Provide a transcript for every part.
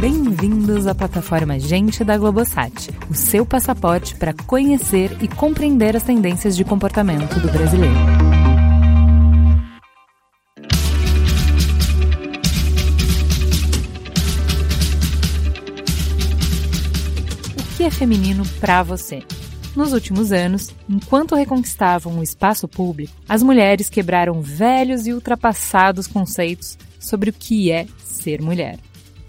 Bem-vindos à plataforma Gente da Globosat, o seu passaporte para conhecer e compreender as tendências de comportamento do brasileiro. O que é feminino para você? Nos últimos anos, enquanto reconquistavam o espaço público, as mulheres quebraram velhos e ultrapassados conceitos sobre o que é ser mulher.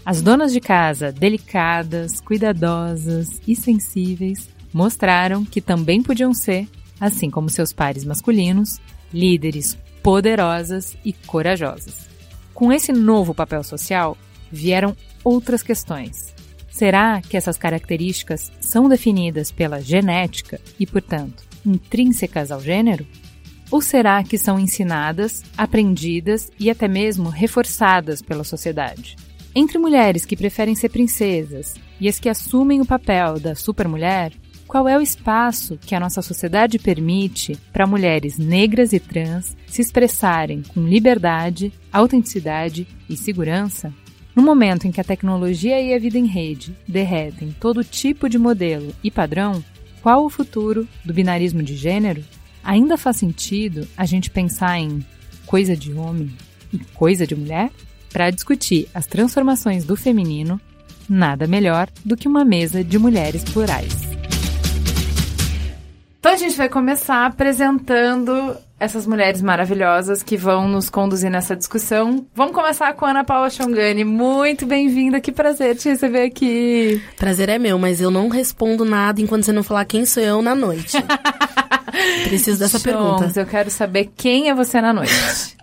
As donas de casa, delicadas, cuidadosas e sensíveis, mostraram que também podiam ser, assim como seus pares masculinos, líderes poderosas e corajosas. Com esse novo papel social, vieram outras questões. Será que essas características são definidas pela genética e, portanto, intrínsecas ao gênero? Ou será que são ensinadas, aprendidas e até mesmo reforçadas pela sociedade? Entre mulheres que preferem ser princesas e as que assumem o papel da supermulher, qual é o espaço que a nossa sociedade permite para mulheres negras e trans se expressarem com liberdade, autenticidade e segurança? No momento em que a tecnologia e a vida em rede derretem todo tipo de modelo e padrão, qual o futuro do binarismo de gênero? Ainda faz sentido a gente pensar em coisa de homem e coisa de mulher? Para discutir as transformações do feminino, nada melhor do que uma mesa de mulheres plurais. Então a gente vai começar apresentando essas mulheres maravilhosas que vão nos conduzir nessa discussão. Vamos começar com a Ana Paula Chongani. Muito bem-vinda, que prazer te receber aqui. Prazer é meu, mas eu não respondo nada enquanto você não falar quem sou eu na noite. Preciso dessa Chongs, pergunta. eu quero saber quem é você na noite.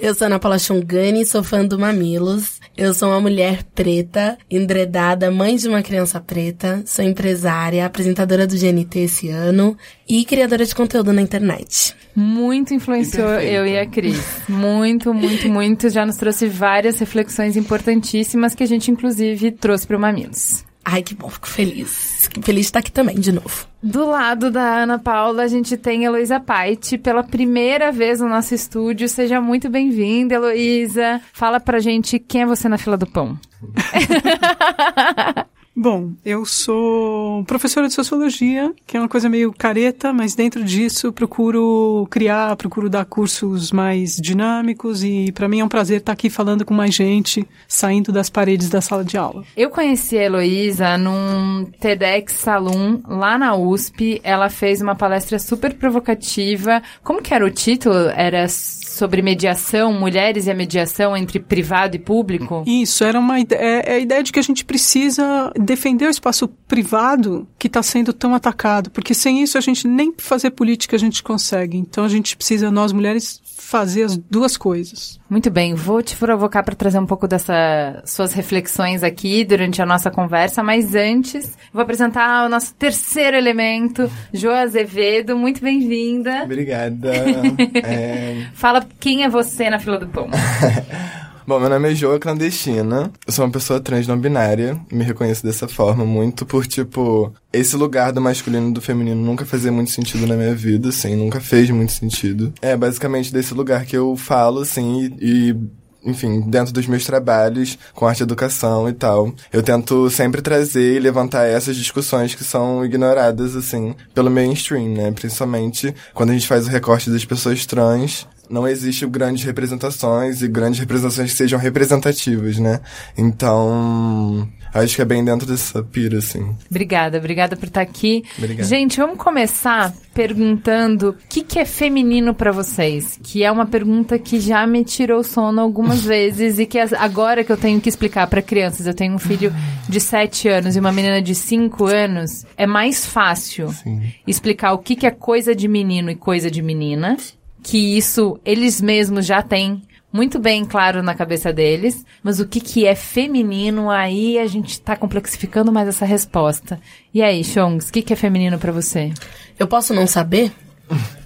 Eu sou Ana Paula Chongani, sou fã do Mamilos. Eu sou uma mulher preta, endredada, mãe de uma criança preta, sou empresária, apresentadora do GNT esse ano e criadora de conteúdo na internet. Muito influenciou Perfeito. eu e a Cris. Muito, muito, muito. Já nos trouxe várias reflexões importantíssimas que a gente, inclusive, trouxe para o Mamilos. Ai, que bom, fico feliz. Fico feliz de estar aqui também, de novo. Do lado da Ana Paula, a gente tem Heloísa Pait, pela primeira vez no nosso estúdio. Seja muito bem-vinda, Heloísa. Fala pra gente quem é você na fila do pão. Bom, eu sou professora de sociologia, que é uma coisa meio careta, mas dentro disso procuro criar, procuro dar cursos mais dinâmicos e para mim é um prazer estar aqui falando com mais gente, saindo das paredes da sala de aula. Eu conheci a Heloísa num TEDx Salon lá na USP. Ela fez uma palestra super provocativa. Como que era o título? Era sobre mediação, mulheres e a mediação entre privado e público? Isso, era uma é, é a ideia de que a gente precisa defender o espaço privado que está sendo tão atacado, porque sem isso a gente nem fazer política a gente consegue. Então a gente precisa, nós mulheres, fazer as duas coisas. Muito bem, vou te provocar para trazer um pouco dessas suas reflexões aqui durante a nossa conversa, mas antes vou apresentar o nosso terceiro elemento, Jo Azevedo. Muito bem-vinda. Obrigada. É, Fala quem é você na fila do pão. Bom, meu nome é Joa Clandestina. Eu sou uma pessoa trans não binária. Me reconheço dessa forma muito por, tipo, esse lugar do masculino e do feminino nunca fazia muito sentido na minha vida, assim, nunca fez muito sentido. É basicamente desse lugar que eu falo, assim, e. e enfim, dentro dos meus trabalhos com arte e educação e tal, eu tento sempre trazer e levantar essas discussões que são ignoradas, assim, pelo mainstream, né? Principalmente quando a gente faz o recorte das pessoas trans, não existe grandes representações e grandes representações que sejam representativas, né? Então, acho que é bem dentro dessa pira, assim. Obrigada, obrigada por estar aqui. Obrigado. Gente, vamos começar perguntando o que, que é feminino pra vocês? Que é uma pergunta que já me tirou sono algumas vezes e que agora que eu tenho que explicar pra crianças, eu tenho um filho de 7 anos e uma menina de 5 anos, é mais fácil Sim. explicar o que, que é coisa de menino e coisa de menina, que isso eles mesmos já têm muito bem claro na cabeça deles, mas o que, que é feminino, aí a gente tá complexificando mais essa resposta. E aí, Chongs, o que, que é feminino pra você? Eu posso não saber?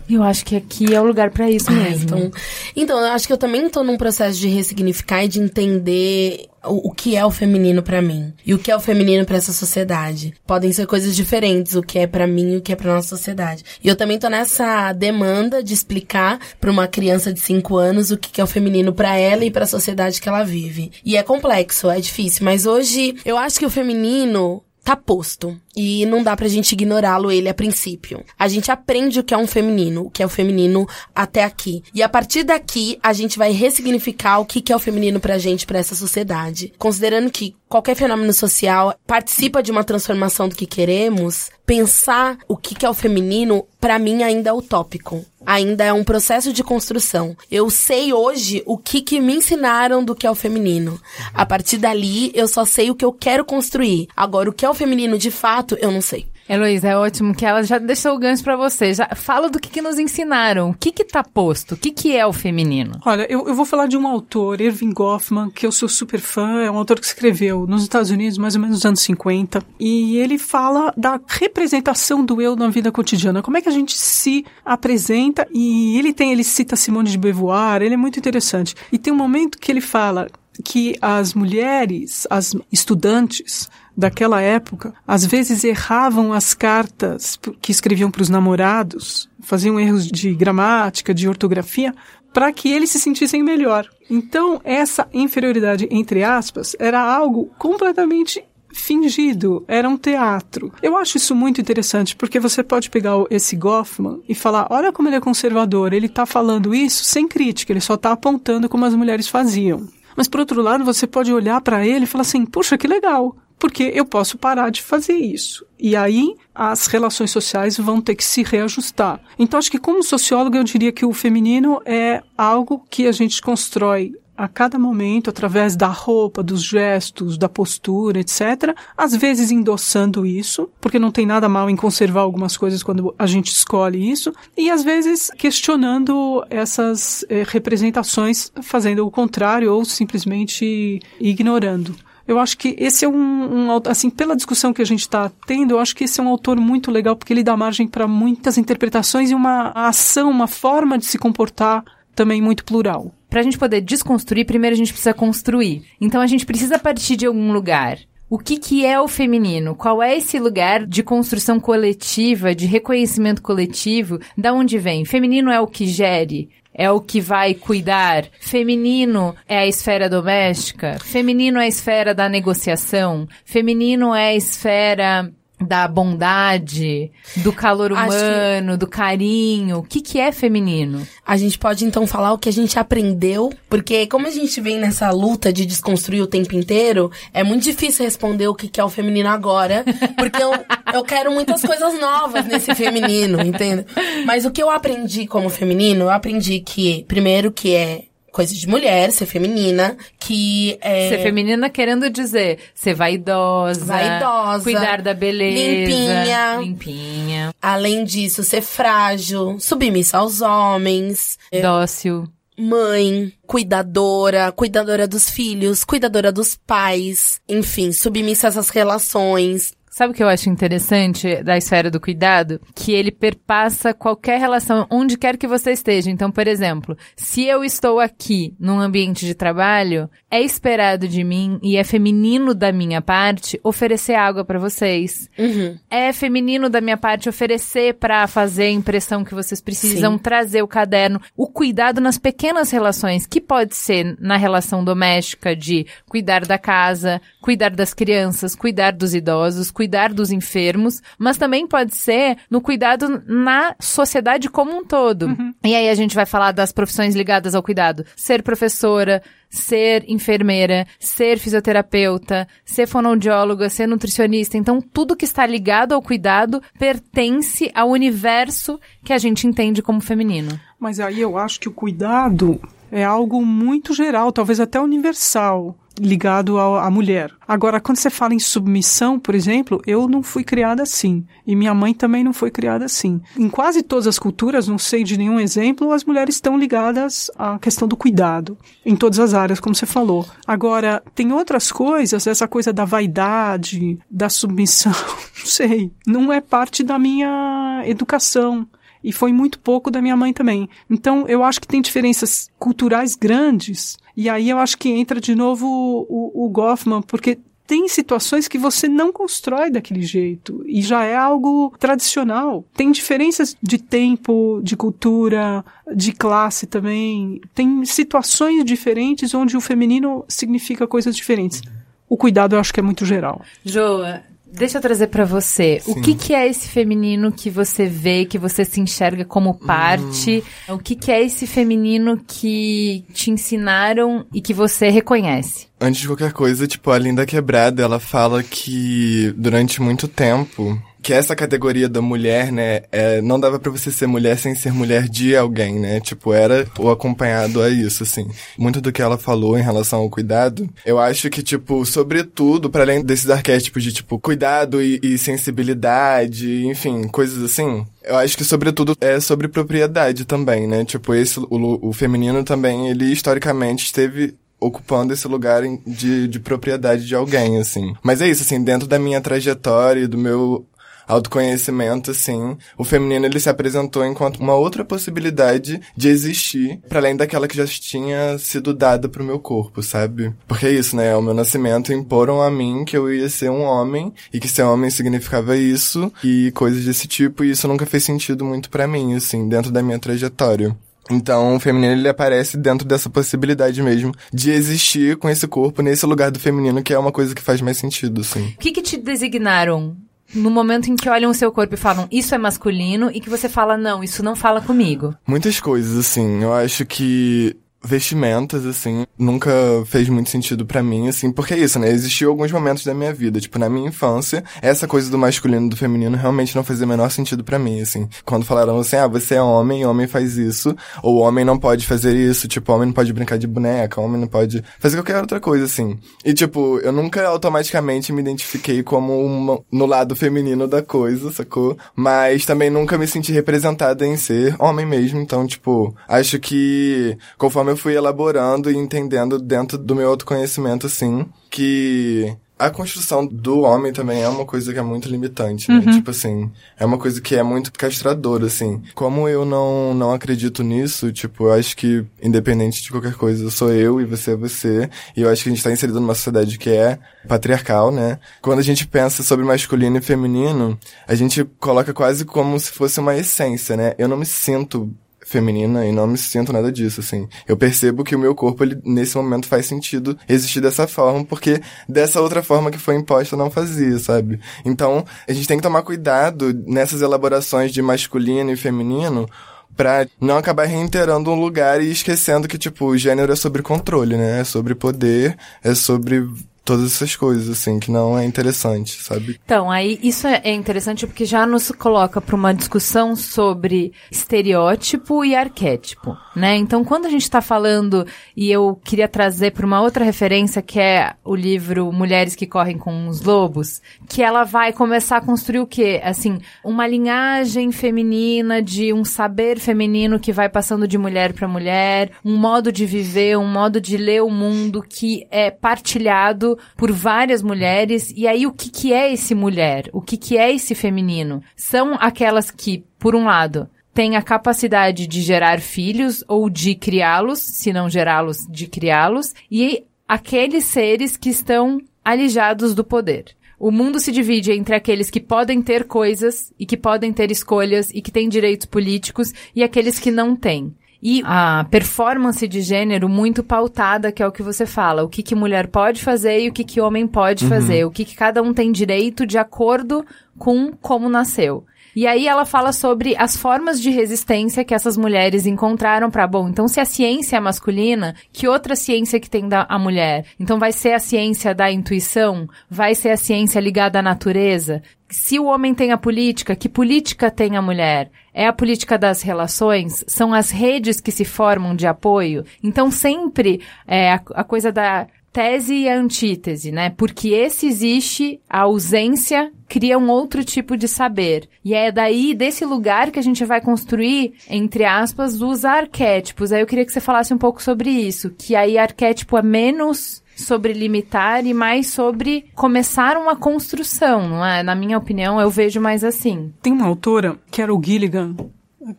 Eu acho que aqui é o lugar pra isso Ah, mesmo. então, então, eu acho que eu também tô num processo de ressignificar e de entender o, o que é o feminino para mim e o que é o feminino para essa sociedade. Podem ser coisas diferentes, o que é para mim e o que é para nossa sociedade. E eu também tô nessa demanda de explicar para uma criança de 5 anos o que é o feminino para ela e para a sociedade que ela vive. E é complexo, é difícil, mas hoje eu acho que o feminino tá posto. E não dá pra gente ignorá-lo ele a princípio. A gente aprende o que é um feminino, o que é o feminino até aqui. E a partir daqui, a gente vai ressignificar o que é o feminino pra gente, pra essa sociedade. Considerando que qualquer fenômeno social participa de uma transformação do que queremos, pensar o que é o feminino, para mim, ainda é utópico. Ainda é um processo de construção. Eu sei hoje o que, que me ensinaram do que é o feminino. A partir dali, eu só sei o que eu quero construir. Agora, o que é o feminino de fato, eu não sei. Heloísa, é ótimo que ela já deixou o gancho para você. Já fala do que, que nos ensinaram. O que que tá posto? O que que é o feminino? Olha, eu, eu vou falar de um autor, Irving Goffman, que eu sou super fã. É um autor que escreveu nos Estados Unidos, mais ou menos nos anos 50. E ele fala da representação do eu na vida cotidiana. Como é que a gente se apresenta. E ele tem, ele cita Simone de Beauvoir. Ele é muito interessante. E tem um momento que ele fala que as mulheres, as estudantes, daquela época, às vezes erravam as cartas que escreviam para os namorados, faziam erros de gramática, de ortografia, para que eles se sentissem melhor. Então, essa inferioridade, entre aspas, era algo completamente fingido, era um teatro. Eu acho isso muito interessante porque você pode pegar esse Goffman e falar: olha como ele é conservador, ele está falando isso sem crítica, ele só está apontando como as mulheres faziam. Mas por outro lado, você pode olhar para ele e falar assim: puxa, que legal porque eu posso parar de fazer isso. E aí as relações sociais vão ter que se reajustar. Então acho que como socióloga eu diria que o feminino é algo que a gente constrói a cada momento, através da roupa, dos gestos, da postura, etc. Às vezes endossando isso, porque não tem nada mal em conservar algumas coisas quando a gente escolhe isso, e às vezes questionando essas eh, representações, fazendo o contrário ou simplesmente ignorando. Eu acho que esse é um, um assim, pela discussão que a gente está tendo, eu acho que esse é um autor muito legal porque ele dá margem para muitas interpretações e uma ação, uma forma de se comportar também muito plural. Para a gente poder desconstruir, primeiro a gente precisa construir. Então a gente precisa partir de algum lugar. O que, que é o feminino? Qual é esse lugar de construção coletiva, de reconhecimento coletivo? Da onde vem? Feminino é o que gere? É o que vai cuidar. Feminino é a esfera doméstica. Feminino é a esfera da negociação. Feminino é a esfera da bondade, do calor humano, que... do carinho. O que, que é feminino? A gente pode então falar o que a gente aprendeu, porque como a gente vem nessa luta de desconstruir o tempo inteiro, é muito difícil responder o que, que é o feminino agora, porque eu, eu quero muitas coisas novas nesse feminino, entende? Mas o que eu aprendi como feminino, eu aprendi que, primeiro, que é coisa de mulher, ser feminina, que é... Ser feminina querendo dizer ser vaidosa. Vaidosa. Cuidar da beleza. Limpinha. Limpinha. Além disso, ser frágil, submissa aos homens. Dócil. Mãe, cuidadora, cuidadora dos filhos, cuidadora dos pais, enfim, submissa a essas relações. Sabe o que eu acho interessante da esfera do cuidado? Que ele perpassa qualquer relação, onde quer que você esteja. Então, por exemplo, se eu estou aqui num ambiente de trabalho, é esperado de mim e é feminino da minha parte oferecer água para vocês. Uhum. É feminino da minha parte oferecer para fazer a impressão que vocês precisam, Sim. trazer o caderno. O cuidado nas pequenas relações, que pode ser na relação doméstica de cuidar da casa, cuidar das crianças, cuidar dos idosos, cuidar cuidar dos enfermos, mas também pode ser no cuidado na sociedade como um todo. Uhum. E aí a gente vai falar das profissões ligadas ao cuidado. Ser professora, ser enfermeira, ser fisioterapeuta, ser fonoaudióloga, ser nutricionista. Então, tudo que está ligado ao cuidado pertence ao universo que a gente entende como feminino. Mas aí eu acho que o cuidado é algo muito geral, talvez até universal ligado à mulher. Agora, quando você fala em submissão, por exemplo, eu não fui criada assim. E minha mãe também não foi criada assim. Em quase todas as culturas, não sei de nenhum exemplo, as mulheres estão ligadas à questão do cuidado. Em todas as áreas, como você falou. Agora, tem outras coisas, essa coisa da vaidade, da submissão, não sei. Não é parte da minha educação. E foi muito pouco da minha mãe também. Então, eu acho que tem diferenças culturais grandes. E aí eu acho que entra de novo o, o Goffman, porque tem situações que você não constrói daquele jeito e já é algo tradicional. Tem diferenças de tempo, de cultura, de classe também. Tem situações diferentes onde o feminino significa coisas diferentes. O cuidado eu acho que é muito geral. Joa, Deixa eu trazer para você. Sim. O que, que é esse feminino que você vê, que você se enxerga como parte? Hum. O que, que é esse feminino que te ensinaram e que você reconhece? Antes de qualquer coisa, tipo, a Linda Quebrada, ela fala que durante muito tempo que essa categoria da mulher, né, é, não dava para você ser mulher sem ser mulher de alguém, né? Tipo, era o acompanhado a isso, assim. Muito do que ela falou em relação ao cuidado, eu acho que, tipo, sobretudo, para além desses arquétipos de, tipo, cuidado e, e sensibilidade, enfim, coisas assim, eu acho que, sobretudo, é sobre propriedade também, né? Tipo, esse, o, o feminino também, ele historicamente esteve ocupando esse lugar de, de propriedade de alguém, assim. Mas é isso, assim, dentro da minha trajetória e do meu autoconhecimento, assim, o feminino ele se apresentou enquanto uma outra possibilidade de existir, para além daquela que já tinha sido dada pro meu corpo, sabe? Porque é isso, né? O meu nascimento imporam a mim que eu ia ser um homem e que ser homem significava isso e coisas desse tipo, e isso nunca fez sentido muito para mim, assim, dentro da minha trajetória. Então, o feminino ele aparece dentro dessa possibilidade mesmo de existir com esse corpo nesse lugar do feminino, que é uma coisa que faz mais sentido, assim. O que, que te designaram no momento em que olham o seu corpo e falam isso é masculino e que você fala não, isso não fala comigo? Muitas coisas, assim. Eu acho que vestimentas, assim, nunca fez muito sentido para mim, assim, porque é isso, né? Existiu alguns momentos da minha vida, tipo, na minha infância, essa coisa do masculino e do feminino realmente não fazia o menor sentido para mim, assim. Quando falaram assim, ah, você é homem, homem faz isso, ou homem não pode fazer isso, tipo, homem não pode brincar de boneca, homem não pode fazer qualquer outra coisa, assim. E, tipo, eu nunca automaticamente me identifiquei como uma, no lado feminino da coisa, sacou? Mas também nunca me senti representada em ser homem mesmo, então, tipo, acho que conforme eu fui elaborando e entendendo dentro do meu autoconhecimento, assim, que a construção do homem também é uma coisa que é muito limitante, né? Uhum. Tipo assim, é uma coisa que é muito castradora, assim. Como eu não, não acredito nisso, tipo, eu acho que, independente de qualquer coisa, eu sou eu e você é você. E eu acho que a gente tá inserido numa sociedade que é patriarcal, né? Quando a gente pensa sobre masculino e feminino, a gente coloca quase como se fosse uma essência, né? Eu não me sinto feminina e não me sinto nada disso, assim. Eu percebo que o meu corpo, ele, nesse momento, faz sentido existir dessa forma, porque dessa outra forma que foi imposta não fazia, sabe? Então, a gente tem que tomar cuidado nessas elaborações de masculino e feminino, pra não acabar reiterando um lugar e esquecendo que, tipo, o gênero é sobre controle, né? É sobre poder, é sobre todas essas coisas, assim, que não é interessante, sabe? Então, aí isso é interessante porque já nos coloca para uma discussão sobre estereótipo e arquétipo, né? Então, quando a gente está falando, e eu queria trazer para uma outra referência, que é o livro Mulheres que Correm com os Lobos, que ela vai começar a construir o quê? Assim, uma linhagem feminina de um saber feminino que vai passando de mulher para mulher, um modo de viver, um modo de ler o mundo que é partilhado por várias mulheres. E aí, o que, que é esse mulher? O que, que é esse feminino? São aquelas que, por um lado, têm a capacidade de gerar filhos ou de criá-los, se não gerá-los, de criá-los, e aqueles seres que estão alijados do poder. O mundo se divide entre aqueles que podem ter coisas e que podem ter escolhas e que têm direitos políticos e aqueles que não têm. E a performance de gênero muito pautada, que é o que você fala. O que, que mulher pode fazer e o que, que homem pode uhum. fazer. O que, que cada um tem direito de acordo com como nasceu. E aí ela fala sobre as formas de resistência que essas mulheres encontraram para bom, então se a ciência é masculina, que outra ciência que tem da a mulher? Então vai ser a ciência da intuição? Vai ser a ciência ligada à natureza? Se o homem tem a política, que política tem a mulher? É a política das relações? São as redes que se formam de apoio? Então sempre é a, a coisa da tese e antítese, né? Porque esse existe, a ausência cria um outro tipo de saber. E é daí, desse lugar, que a gente vai construir, entre aspas, os arquétipos. Aí eu queria que você falasse um pouco sobre isso. Que aí arquétipo é menos sobre limitar e mais sobre começar uma construção, não é? Na minha opinião, eu vejo mais assim. Tem uma autora, o Gilligan,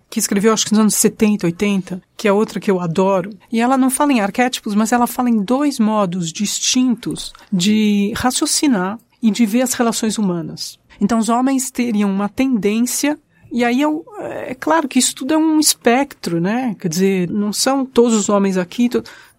que escreveu acho que nos anos 70, 80, que é outra que eu adoro. E ela não fala em arquétipos, mas ela fala em dois modos distintos de raciocinar e de ver as relações humanas. Então, os homens teriam uma tendência e aí eu, é claro que isso tudo é um espectro, né? Quer dizer, não são todos os homens aqui,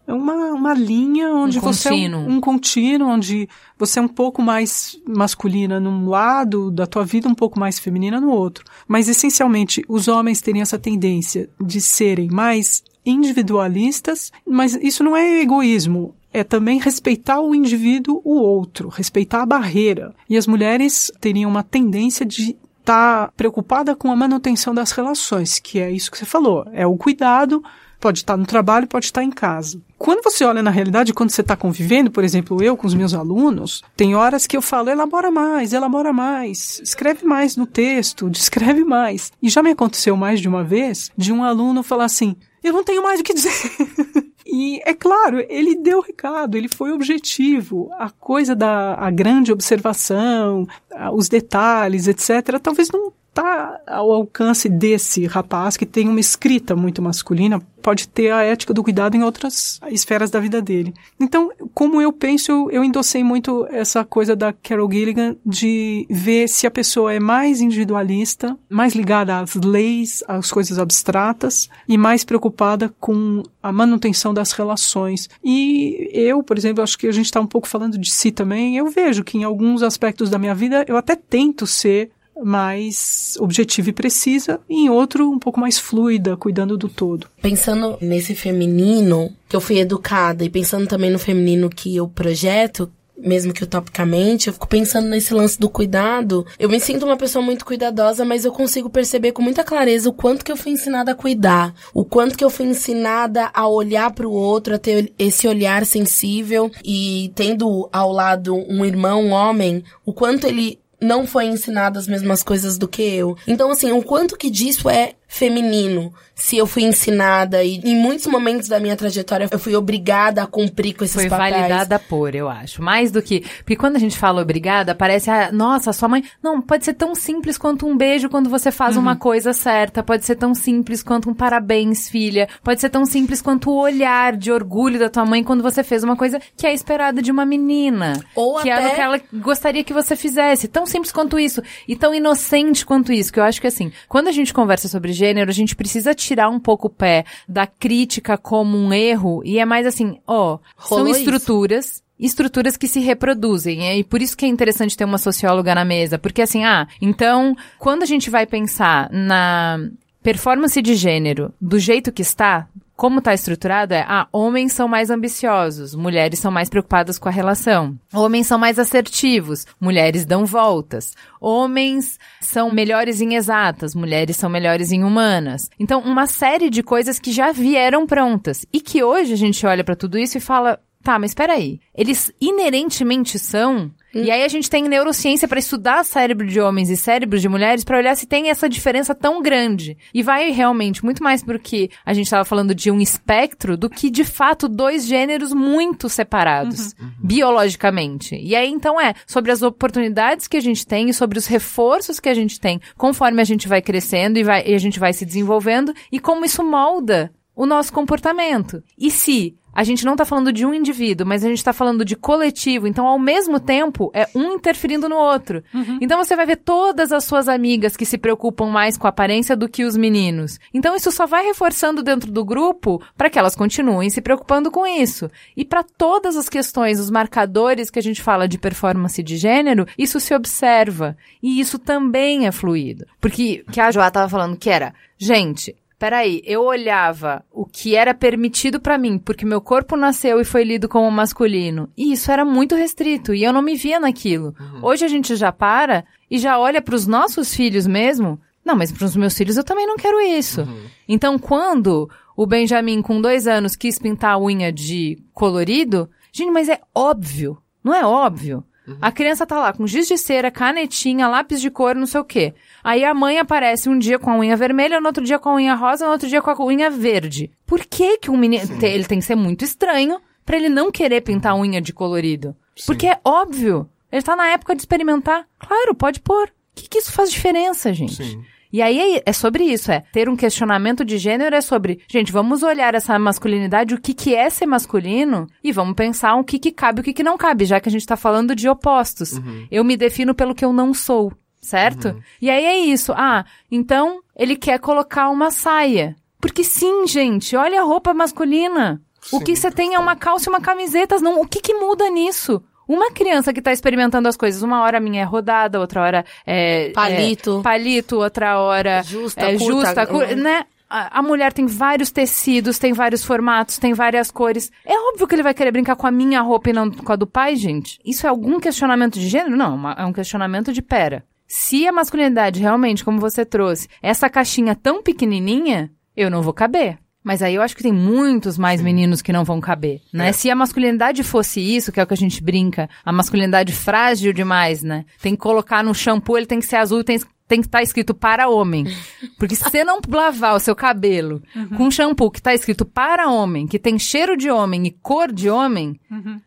é uma, uma linha onde um você contínuo. é um, um contínuo, onde você é um pouco mais masculina num lado da tua vida, um pouco mais feminina no outro. Mas essencialmente, os homens teriam essa tendência de serem mais individualistas, mas isso não é egoísmo, é também respeitar o indivíduo, o outro, respeitar a barreira. E as mulheres teriam uma tendência de estar tá preocupada com a manutenção das relações, que é isso que você falou, é o cuidado Pode estar no trabalho, pode estar em casa. Quando você olha na realidade, quando você está convivendo, por exemplo, eu com os meus alunos, tem horas que eu falo, elabora mais, elabora mais, escreve mais no texto, descreve mais. E já me aconteceu mais de uma vez de um aluno falar assim, eu não tenho mais o que dizer. E é claro, ele deu o recado, ele foi objetivo. A coisa da a grande observação, os detalhes, etc., talvez não está ao alcance desse rapaz que tem uma escrita muito masculina, pode ter a ética do cuidado em outras esferas da vida dele. Então, como eu penso, eu, eu endossei muito essa coisa da Carol Gilligan de ver se a pessoa é mais individualista, mais ligada às leis, às coisas abstratas e mais preocupada com a manutenção das relações. E eu, por exemplo, acho que a gente está um pouco falando de si também. Eu vejo que em alguns aspectos da minha vida eu até tento ser mais objetiva e precisa, e em outro um pouco mais fluida, cuidando do todo. Pensando nesse feminino que eu fui educada e pensando também no feminino que eu projeto, mesmo que utopicamente, eu fico pensando nesse lance do cuidado. Eu me sinto uma pessoa muito cuidadosa, mas eu consigo perceber com muita clareza o quanto que eu fui ensinada a cuidar, o quanto que eu fui ensinada a olhar para o outro, a ter esse olhar sensível e tendo ao lado um irmão, um homem, o quanto ele não foi ensinado as mesmas coisas do que eu. Então, assim, o quanto que disso é feminino, se eu fui ensinada e em muitos momentos da minha trajetória eu fui obrigada a cumprir com esses foi papéis. Foi validada por, eu acho. Mais do que, porque quando a gente fala obrigada, parece, ah, nossa, sua mãe, não, pode ser tão simples quanto um beijo quando você faz uhum. uma coisa certa, pode ser tão simples quanto um parabéns, filha, pode ser tão simples quanto o olhar de orgulho da tua mãe quando você fez uma coisa que é esperada de uma menina, Ou que até... é o que ela gostaria que você fizesse, tão simples quanto isso e tão inocente quanto isso, que eu acho que assim, quando a gente conversa sobre gênero, a gente precisa tirar um pouco o pé da crítica como um erro e é mais assim, ó, são estruturas. Isso estruturas que se reproduzem. E por isso que é interessante ter uma socióloga na mesa. Porque assim, ah, então, quando a gente vai pensar na performance de gênero do jeito que está, como está estruturado é, ah, homens são mais ambiciosos, mulheres são mais preocupadas com a relação. Homens são mais assertivos, mulheres dão voltas. Homens são melhores em exatas, mulheres são melhores em humanas. Então, uma série de coisas que já vieram prontas e que hoje a gente olha para tudo isso e fala, tá, mas espera aí, eles inerentemente são e aí a gente tem neurociência para estudar cérebro de homens e cérebros de mulheres para olhar se tem essa diferença tão grande. E vai realmente muito mais porque a gente estava falando de um espectro do que de fato dois gêneros muito separados uhum. biologicamente. E aí então é sobre as oportunidades que a gente tem e sobre os reforços que a gente tem conforme a gente vai crescendo e, vai, e a gente vai se desenvolvendo e como isso molda o nosso comportamento. E se a gente não está falando de um indivíduo, mas a gente está falando de coletivo. Então, ao mesmo tempo, é um interferindo no outro. Uhum. Então, você vai ver todas as suas amigas que se preocupam mais com a aparência do que os meninos. Então, isso só vai reforçando dentro do grupo para que elas continuem se preocupando com isso. E para todas as questões, os marcadores que a gente fala de performance de gênero, isso se observa. E isso também é fluido. Porque que a Joá estava falando que era, gente, Peraí, eu olhava o que era permitido para mim, porque meu corpo nasceu e foi lido como masculino. E isso era muito restrito, e eu não me via naquilo. Uhum. Hoje a gente já para e já olha para os nossos filhos mesmo. Não, mas para os meus filhos eu também não quero isso. Uhum. Então, quando o Benjamin, com dois anos, quis pintar a unha de colorido, gente, mas é óbvio. Não é óbvio? Uhum. A criança tá lá com giz de cera, canetinha, lápis de cor, não sei o quê. Aí a mãe aparece um dia com a unha vermelha, no outro dia com a unha rosa, no outro dia com a unha verde. Por que que um menino... Sim. Ele tem que ser muito estranho para ele não querer pintar a unha de colorido. Sim. Porque é óbvio. Ele tá na época de experimentar. Claro, pode pôr. O que, que isso faz diferença, gente? Sim. E aí é sobre isso, é ter um questionamento de gênero é sobre, gente, vamos olhar essa masculinidade, o que que é ser masculino e vamos pensar o que que cabe, o que que não cabe, já que a gente tá falando de opostos. Uhum. Eu me defino pelo que eu não sou, certo? Uhum. E aí é isso. Ah, então ele quer colocar uma saia. Porque sim, gente, olha a roupa masculina. O Sim, que você tem é uma calça e uma camiseta. Não, o que que muda nisso? Uma criança que tá experimentando as coisas, uma hora a minha é rodada, outra hora é. Palito. é palito, outra hora Justa, é curta, justa, cur- uhum. né? A, mulher tem vários tecidos, tem vários formatos, tem várias cores. É óbvio que ele vai querer brincar com a minha roupa e não com a do pai, gente. Isso é algum questionamento de gênero? Não, é um questionamento de pera. Se a masculinidade realmente, como você trouxe, é essa caixinha tão pequenininha, eu não vou caber. Mas aí eu acho que tem muitos mais meninos que não vão caber, né? É. Se a masculinidade fosse isso, que é o que a gente brinca, a masculinidade frágil demais, né? Tem que colocar no shampoo, ele tem que ser azul, tem, tem que estar escrito para homem. Porque se você não lavar o seu cabelo com um shampoo que tá escrito para homem, que tem cheiro de homem e cor de homem,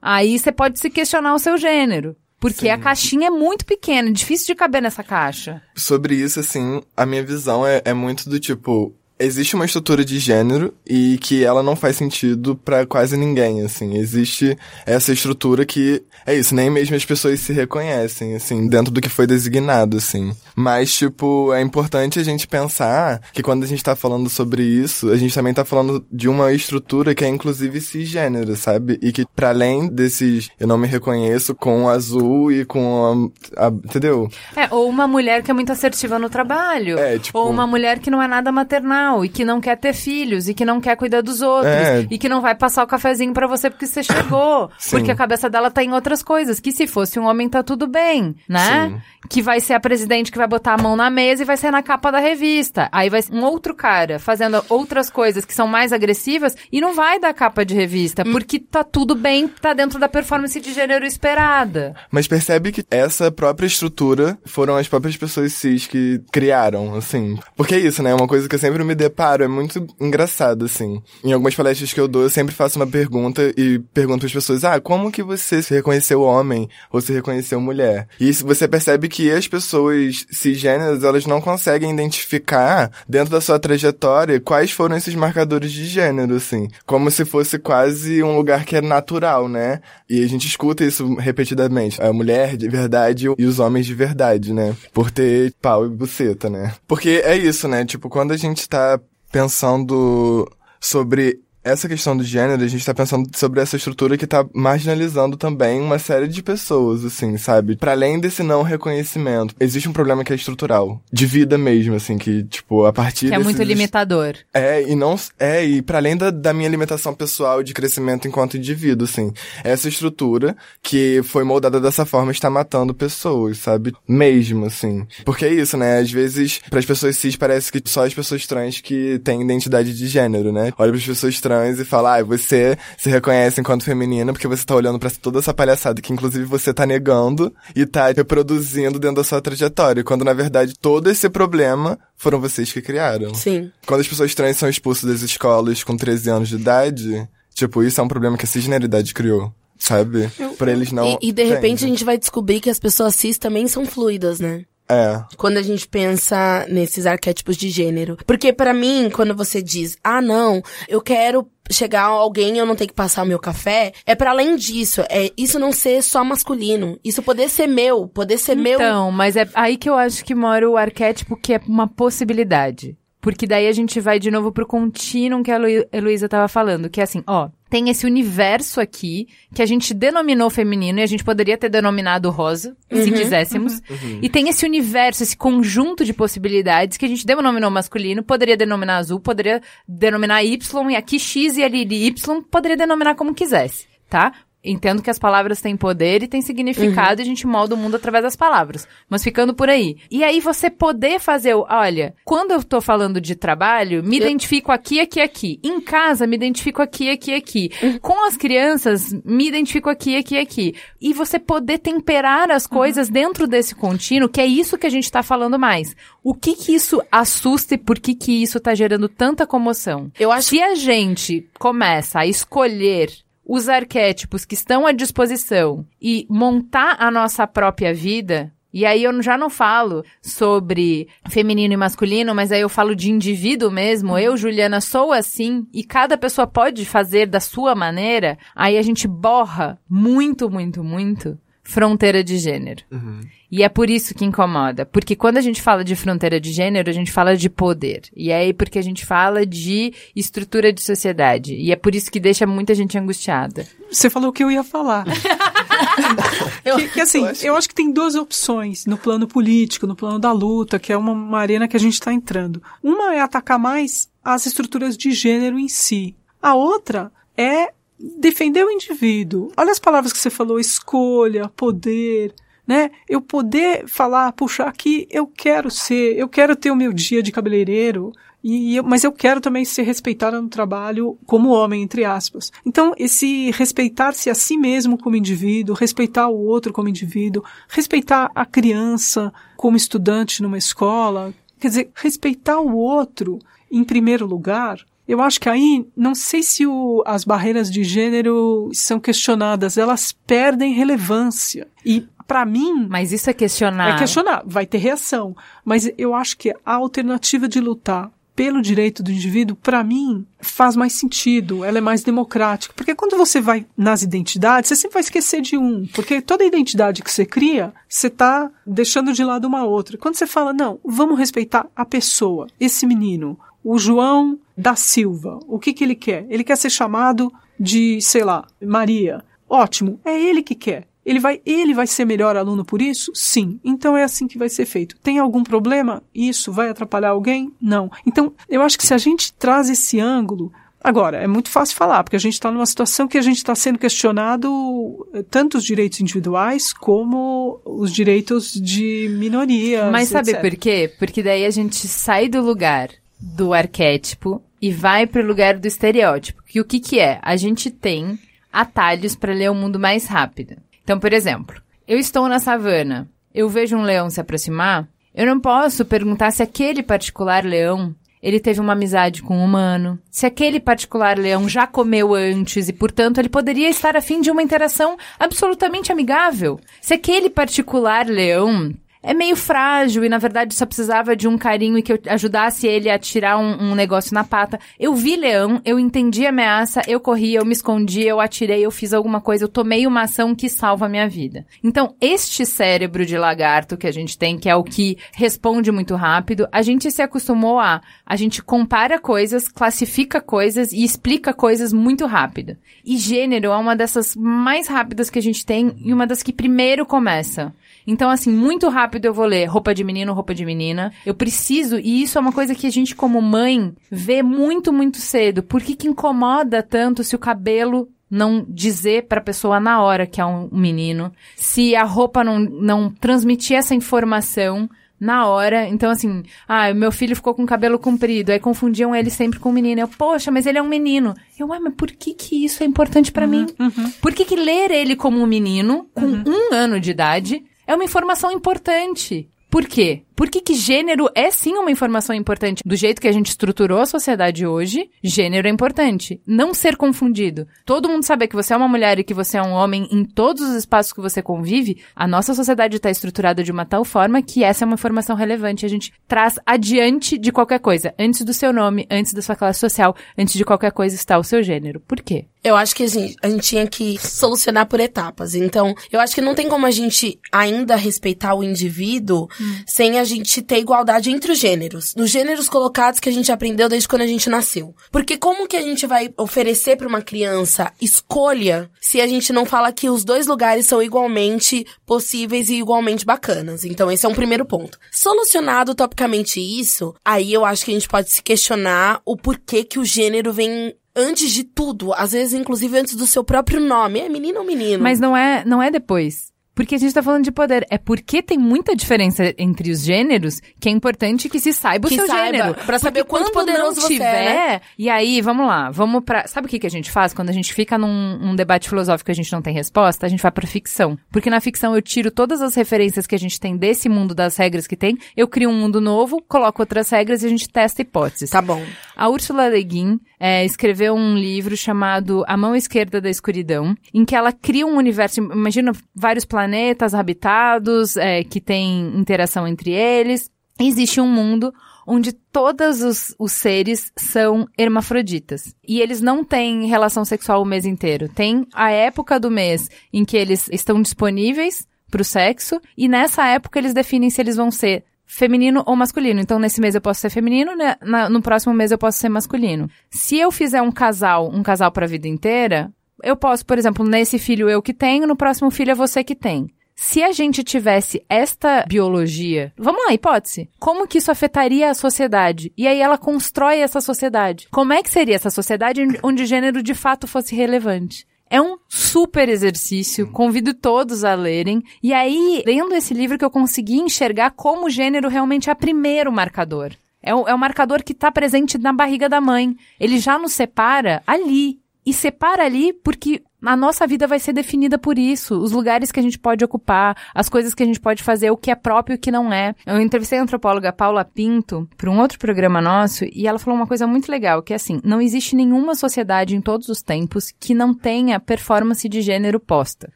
aí você pode se questionar o seu gênero. Porque Sim. a caixinha é muito pequena, é difícil de caber nessa caixa. Sobre isso, assim, a minha visão é, é muito do tipo. Existe uma estrutura de gênero e que ela não faz sentido pra quase ninguém, assim. Existe essa estrutura que é isso, nem mesmo as pessoas se reconhecem, assim, dentro do que foi designado, assim. Mas, tipo, é importante a gente pensar que quando a gente tá falando sobre isso, a gente também tá falando de uma estrutura que é inclusive cisgênero, sabe? E que para além desses eu não me reconheço com o azul e com a, a entendeu? É, ou uma mulher que é muito assertiva no trabalho. É, tipo- Ou uma mulher que não é nada maternal e que não quer ter filhos e que não quer cuidar dos outros É. e que não vai passar o cafezinho pra você porque você chegou. Sim. porque a cabeça dela tá em outras coisas. Que se fosse um homem tá tudo bem, né? Sim. Que vai ser a presidente que vai botar a mão na mesa e vai ser na capa da revista. Aí vai ser um outro cara fazendo outras coisas que são mais agressivas e não vai dar capa de revista porque tá tudo bem, tá dentro da performance de gênero esperada. Mas percebe que essa própria estrutura foram as próprias pessoas cis que criaram, assim. Porque é isso, né? Uma coisa que eu sempre me deparo, é muito engraçado, assim. Em algumas palestras que eu dou, eu sempre faço uma pergunta e pergunto às pessoas, ah, como que você se reconheceu homem ou se reconheceu mulher? E você percebe que as pessoas cisgêneras, elas não conseguem identificar dentro da sua trajetória quais foram esses marcadores de gênero, assim. Como se fosse quase um lugar que é natural, né? E a gente escuta isso repetidamente. A mulher de verdade e os homens de verdade, né? Por ter pau e buceta, né? Porque é isso, né? Tipo, quando a gente tá pensando sobre essa questão do gênero, a gente tá pensando sobre essa estrutura que tá marginalizando também uma série de pessoas, assim, sabe? Para além desse não reconhecimento, existe um problema que é estrutural, de vida mesmo, assim, que, tipo, a partir Que é muito limitador. é, e não. É, e para além da, da minha alimentação pessoal de crescimento enquanto indivíduo, assim. Essa estrutura que foi moldada dessa forma está matando pessoas, sabe? Mesmo, assim. Porque é isso, né? Às vezes, pras pessoas cis, parece que só as pessoas trans que têm identidade de gênero, né? Olha pras pessoas trans e fala, ah, você se reconhece enquanto feminina porque você tá olhando pra toda essa palhaçada que inclusive você tá negando e tá reproduzindo dentro da sua trajetória. Quando na verdade todo esse problema foram vocês que criaram. Sim. Quando as pessoas trans são expulsas das escolas com 13 anos de idade, tipo, isso é um problema que a cisgeneridade criou, sabe? Pra eles não. E, e, de repente a gente vai descobrir que as pessoas cis também são fluidas, né? É. Quando a gente pensa nesses arquétipos de gênero. Porque pra mim, quando você diz, ah, não, eu quero chegar a alguém e eu não tenho que passar o meu café, é para além disso, é isso não ser só masculino, isso poder ser meu, poder ser meu. Então, mas é aí que eu acho que mora o arquétipo que é uma possibilidade. Porque daí a gente vai de novo pro contínuo que a Heloísa tava falando, que é assim, ó, tem esse universo aqui que a gente denominou feminino e a gente poderia ter denominado rosa, se quiséssemos. E tem esse universo, esse conjunto de possibilidades que a gente denominou masculino, poderia denominar azul, poderia denominar Y, e aqui X e ali Y, poderia denominar como quisesse, tá? Entendo que as palavras têm poder e têm significado e a gente molda o mundo através das palavras. Mas ficando por aí. E aí você poder fazer, o- olha, quando eu tô falando de trabalho, me identifico aqui, aqui, aqui. Em casa, me identifico aqui, aqui, aqui. Com as crianças, me identifico aqui, aqui, aqui. E você poder temperar as coisas dentro desse contínuo, que é isso que a gente tá falando mais. O que que isso assusta e por que que isso tá gerando tanta comoção? Eu acho Se a gente começa a escolher os arquétipos que estão à disposição e montar a nossa própria vida, E aí eu já não falo sobre feminino e masculino, mas aí eu falo de indivíduo mesmo. Eu, Juliana, sou assim e cada pessoa pode fazer da sua maneira. Aí a gente borra muito, muito, muito fronteira de gênero. Uhum. E é por isso que incomoda. Porque quando a gente fala de fronteira de gênero, a gente fala de poder. E é aí porque a gente fala de estrutura de sociedade. E é por isso que deixa muita gente angustiada. Você falou o que eu ia falar. que, que, assim, eu acho... eu acho... que tem duas opções no plano político, no plano da luta, que é uma, uma arena que a gente está entrando. Uma é atacar mais as estruturas de gênero em si. A outra é defender o indivíduo. Olha as palavras que você falou: escolha, poder, né? Eu poder falar, puxa, aqui eu quero ser, eu quero ter o meu dia de cabeleireiro, e eu, mas eu quero também ser respeitada no trabalho como homem, entre aspas. Então, esse respeitar-se a si mesmo como indivíduo, respeitar o outro como indivíduo, respeitar a criança como estudante numa escola, quer dizer, respeitar o outro em primeiro lugar, eu acho que aí, não sei se o, as barreiras de gênero são questionadas, elas perdem relevância. E para mim. Mas isso é questionar. É questionar, vai ter reação. Mas eu acho que a alternativa de lutar pelo direito do indivíduo, para mim, faz mais sentido, ela é mais democrática. Porque quando você vai nas identidades, você sempre vai esquecer de um. Porque toda identidade que você cria, você está deixando de lado uma outra. Quando você fala, não, vamos respeitar a pessoa, esse menino, o João da Silva. O que, que ele quer? Ele quer ser chamado de, sei lá, Maria. Ótimo, é ele que quer. Ele vai, ele vai ser melhor aluno por isso? Sim. Então é assim que vai ser feito. Tem algum problema? Isso vai atrapalhar alguém? Não. Então, eu acho que se a gente traz esse ângulo, Agora, é muito fácil falar, porque a gente está numa situação que a gente está sendo questionado eh, tanto os direitos individuais como os direitos de minoria. Mas sabe etc. por quê? Porque daí a gente sai do lugar do arquétipo e vai para o lugar do estereótipo. E o que que é? A gente tem atalhos para ler o mundo mais rápido. Então, por exemplo, eu estou na savana, eu vejo um leão se aproximar, eu não posso perguntar se aquele particular leão ele teve uma amizade com um humano, se aquele particular leão já comeu antes e, portanto, ele poderia estar afim de uma interação absolutamente amigável, se aquele particular leão é meio frágil e na verdade só precisava de um carinho e que eu ajudasse ele a tirar um, um, negócio na pata. Eu vi leão, eu entendi a ameaça, eu corri, eu me escondi, eu atirei, eu fiz alguma coisa, eu tomei uma ação que salva a minha vida. Então, este cérebro de lagarto que a gente tem, que é o que responde muito rápido, a gente se acostumou a, a gente compara coisas, classifica coisas e explica coisas muito rápido. E gênero é uma dessas mais rápidas que a gente tem e uma das que primeiro começa. Então, assim, muito rápido eu vou ler roupa de menino, roupa de menina. Eu preciso, e isso é uma coisa que a gente, como mãe, vê muito, muito cedo. Por que, que incomoda tanto se o cabelo não dizer para a pessoa na hora que é um menino, se a roupa não, não transmitir essa informação na hora. Então, assim, ah, meu filho ficou com o cabelo comprido, aí confundiam ele sempre com um menino. Eu, poxa, mas ele é um menino. Eu, ué, mas por que que isso é importante para uhum, mim? Uhum. Por que que ler ele como um menino, com uhum. um ano de idade, é uma informação importante. Por quê? Por que, que gênero é sim uma informação importante? Do jeito que a gente estruturou a sociedade hoje, gênero é importante. Não ser confundido. Todo mundo saber que você é uma mulher e que você é um homem em todos os espaços que você convive, a nossa sociedade está estruturada de uma tal forma que essa é uma informação relevante. A gente traz adiante de qualquer coisa. Antes do seu nome, antes da sua classe social, antes de qualquer coisa está o seu gênero. Por quê? Eu acho que a gente, a gente tinha que solucionar por etapas. Então, eu acho que não tem como a gente ainda respeitar o indivíduo hum. sem a gente ter igualdade entre os gêneros. Nos gêneros colocados que a gente aprendeu desde quando a gente nasceu. Porque como que a gente vai oferecer para uma criança escolha se a gente não fala que os dois lugares são igualmente possíveis e igualmente bacanas? Então esse é um primeiro ponto. Solucionado topicamente isso, aí eu acho que a gente pode se questionar o porquê que o gênero vem antes de tudo, às vezes inclusive antes do seu próprio nome, é menino ou menino. Mas não é, não é depois. Porque a gente tá falando de poder. É porque tem muita diferença entre os gêneros que é importante que se saiba que o seu saiba, gênero. Pra saber porque quanto poderoso não tiver, você é, né? E aí, vamos lá, vamos pra. Sabe o que, que a gente faz quando a gente fica num, num debate filosófico e a gente não tem resposta? A gente vai pra ficção. Porque na ficção eu tiro todas as referências que a gente tem desse mundo, das regras que tem, eu crio um mundo novo, coloco outras regras e a gente testa hipóteses. Tá bom. A Ursula Le Guin é, escreveu um livro chamado A Mão Esquerda da Escuridão, em que ela cria um universo. Imagina vários planetas planetas habitados, é, que têm interação entre eles. Existe um mundo onde todos os, os, seres são hermafroditas. E eles não têm relação sexual o mês inteiro. Tem a época do mês em que eles estão disponíveis para o sexo, e nessa época eles definem se eles vão ser feminino ou masculino. Então, nesse mês eu posso ser feminino, né? Na, no próximo mês eu posso ser masculino. Se eu fizer um casal, um casal para a vida inteira, eu posso, por exemplo, nesse filho eu que tenho, no próximo filho é você que tem. Se a gente tivesse esta biologia, vamos lá, hipótese. Como que isso afetaria a sociedade? E aí ela constrói essa sociedade. Como é que seria essa sociedade onde gênero de fato fosse relevante? É um super exercício, convido todos a lerem. E aí, lendo esse livro, que eu consegui enxergar como o gênero realmente é o primeiro marcador. É o, é o marcador que está presente na barriga da mãe. Ele já nos separa ali. E separa ali porque a nossa vida vai ser definida por isso, os lugares que a gente pode ocupar, as coisas que a gente pode fazer, o que é próprio e o que não é. Eu entrevistei a antropóloga Paula Pinto para um outro programa nosso e ela falou uma coisa muito legal, que é assim, não existe nenhuma sociedade em todos os tempos que não tenha performance de gênero posta.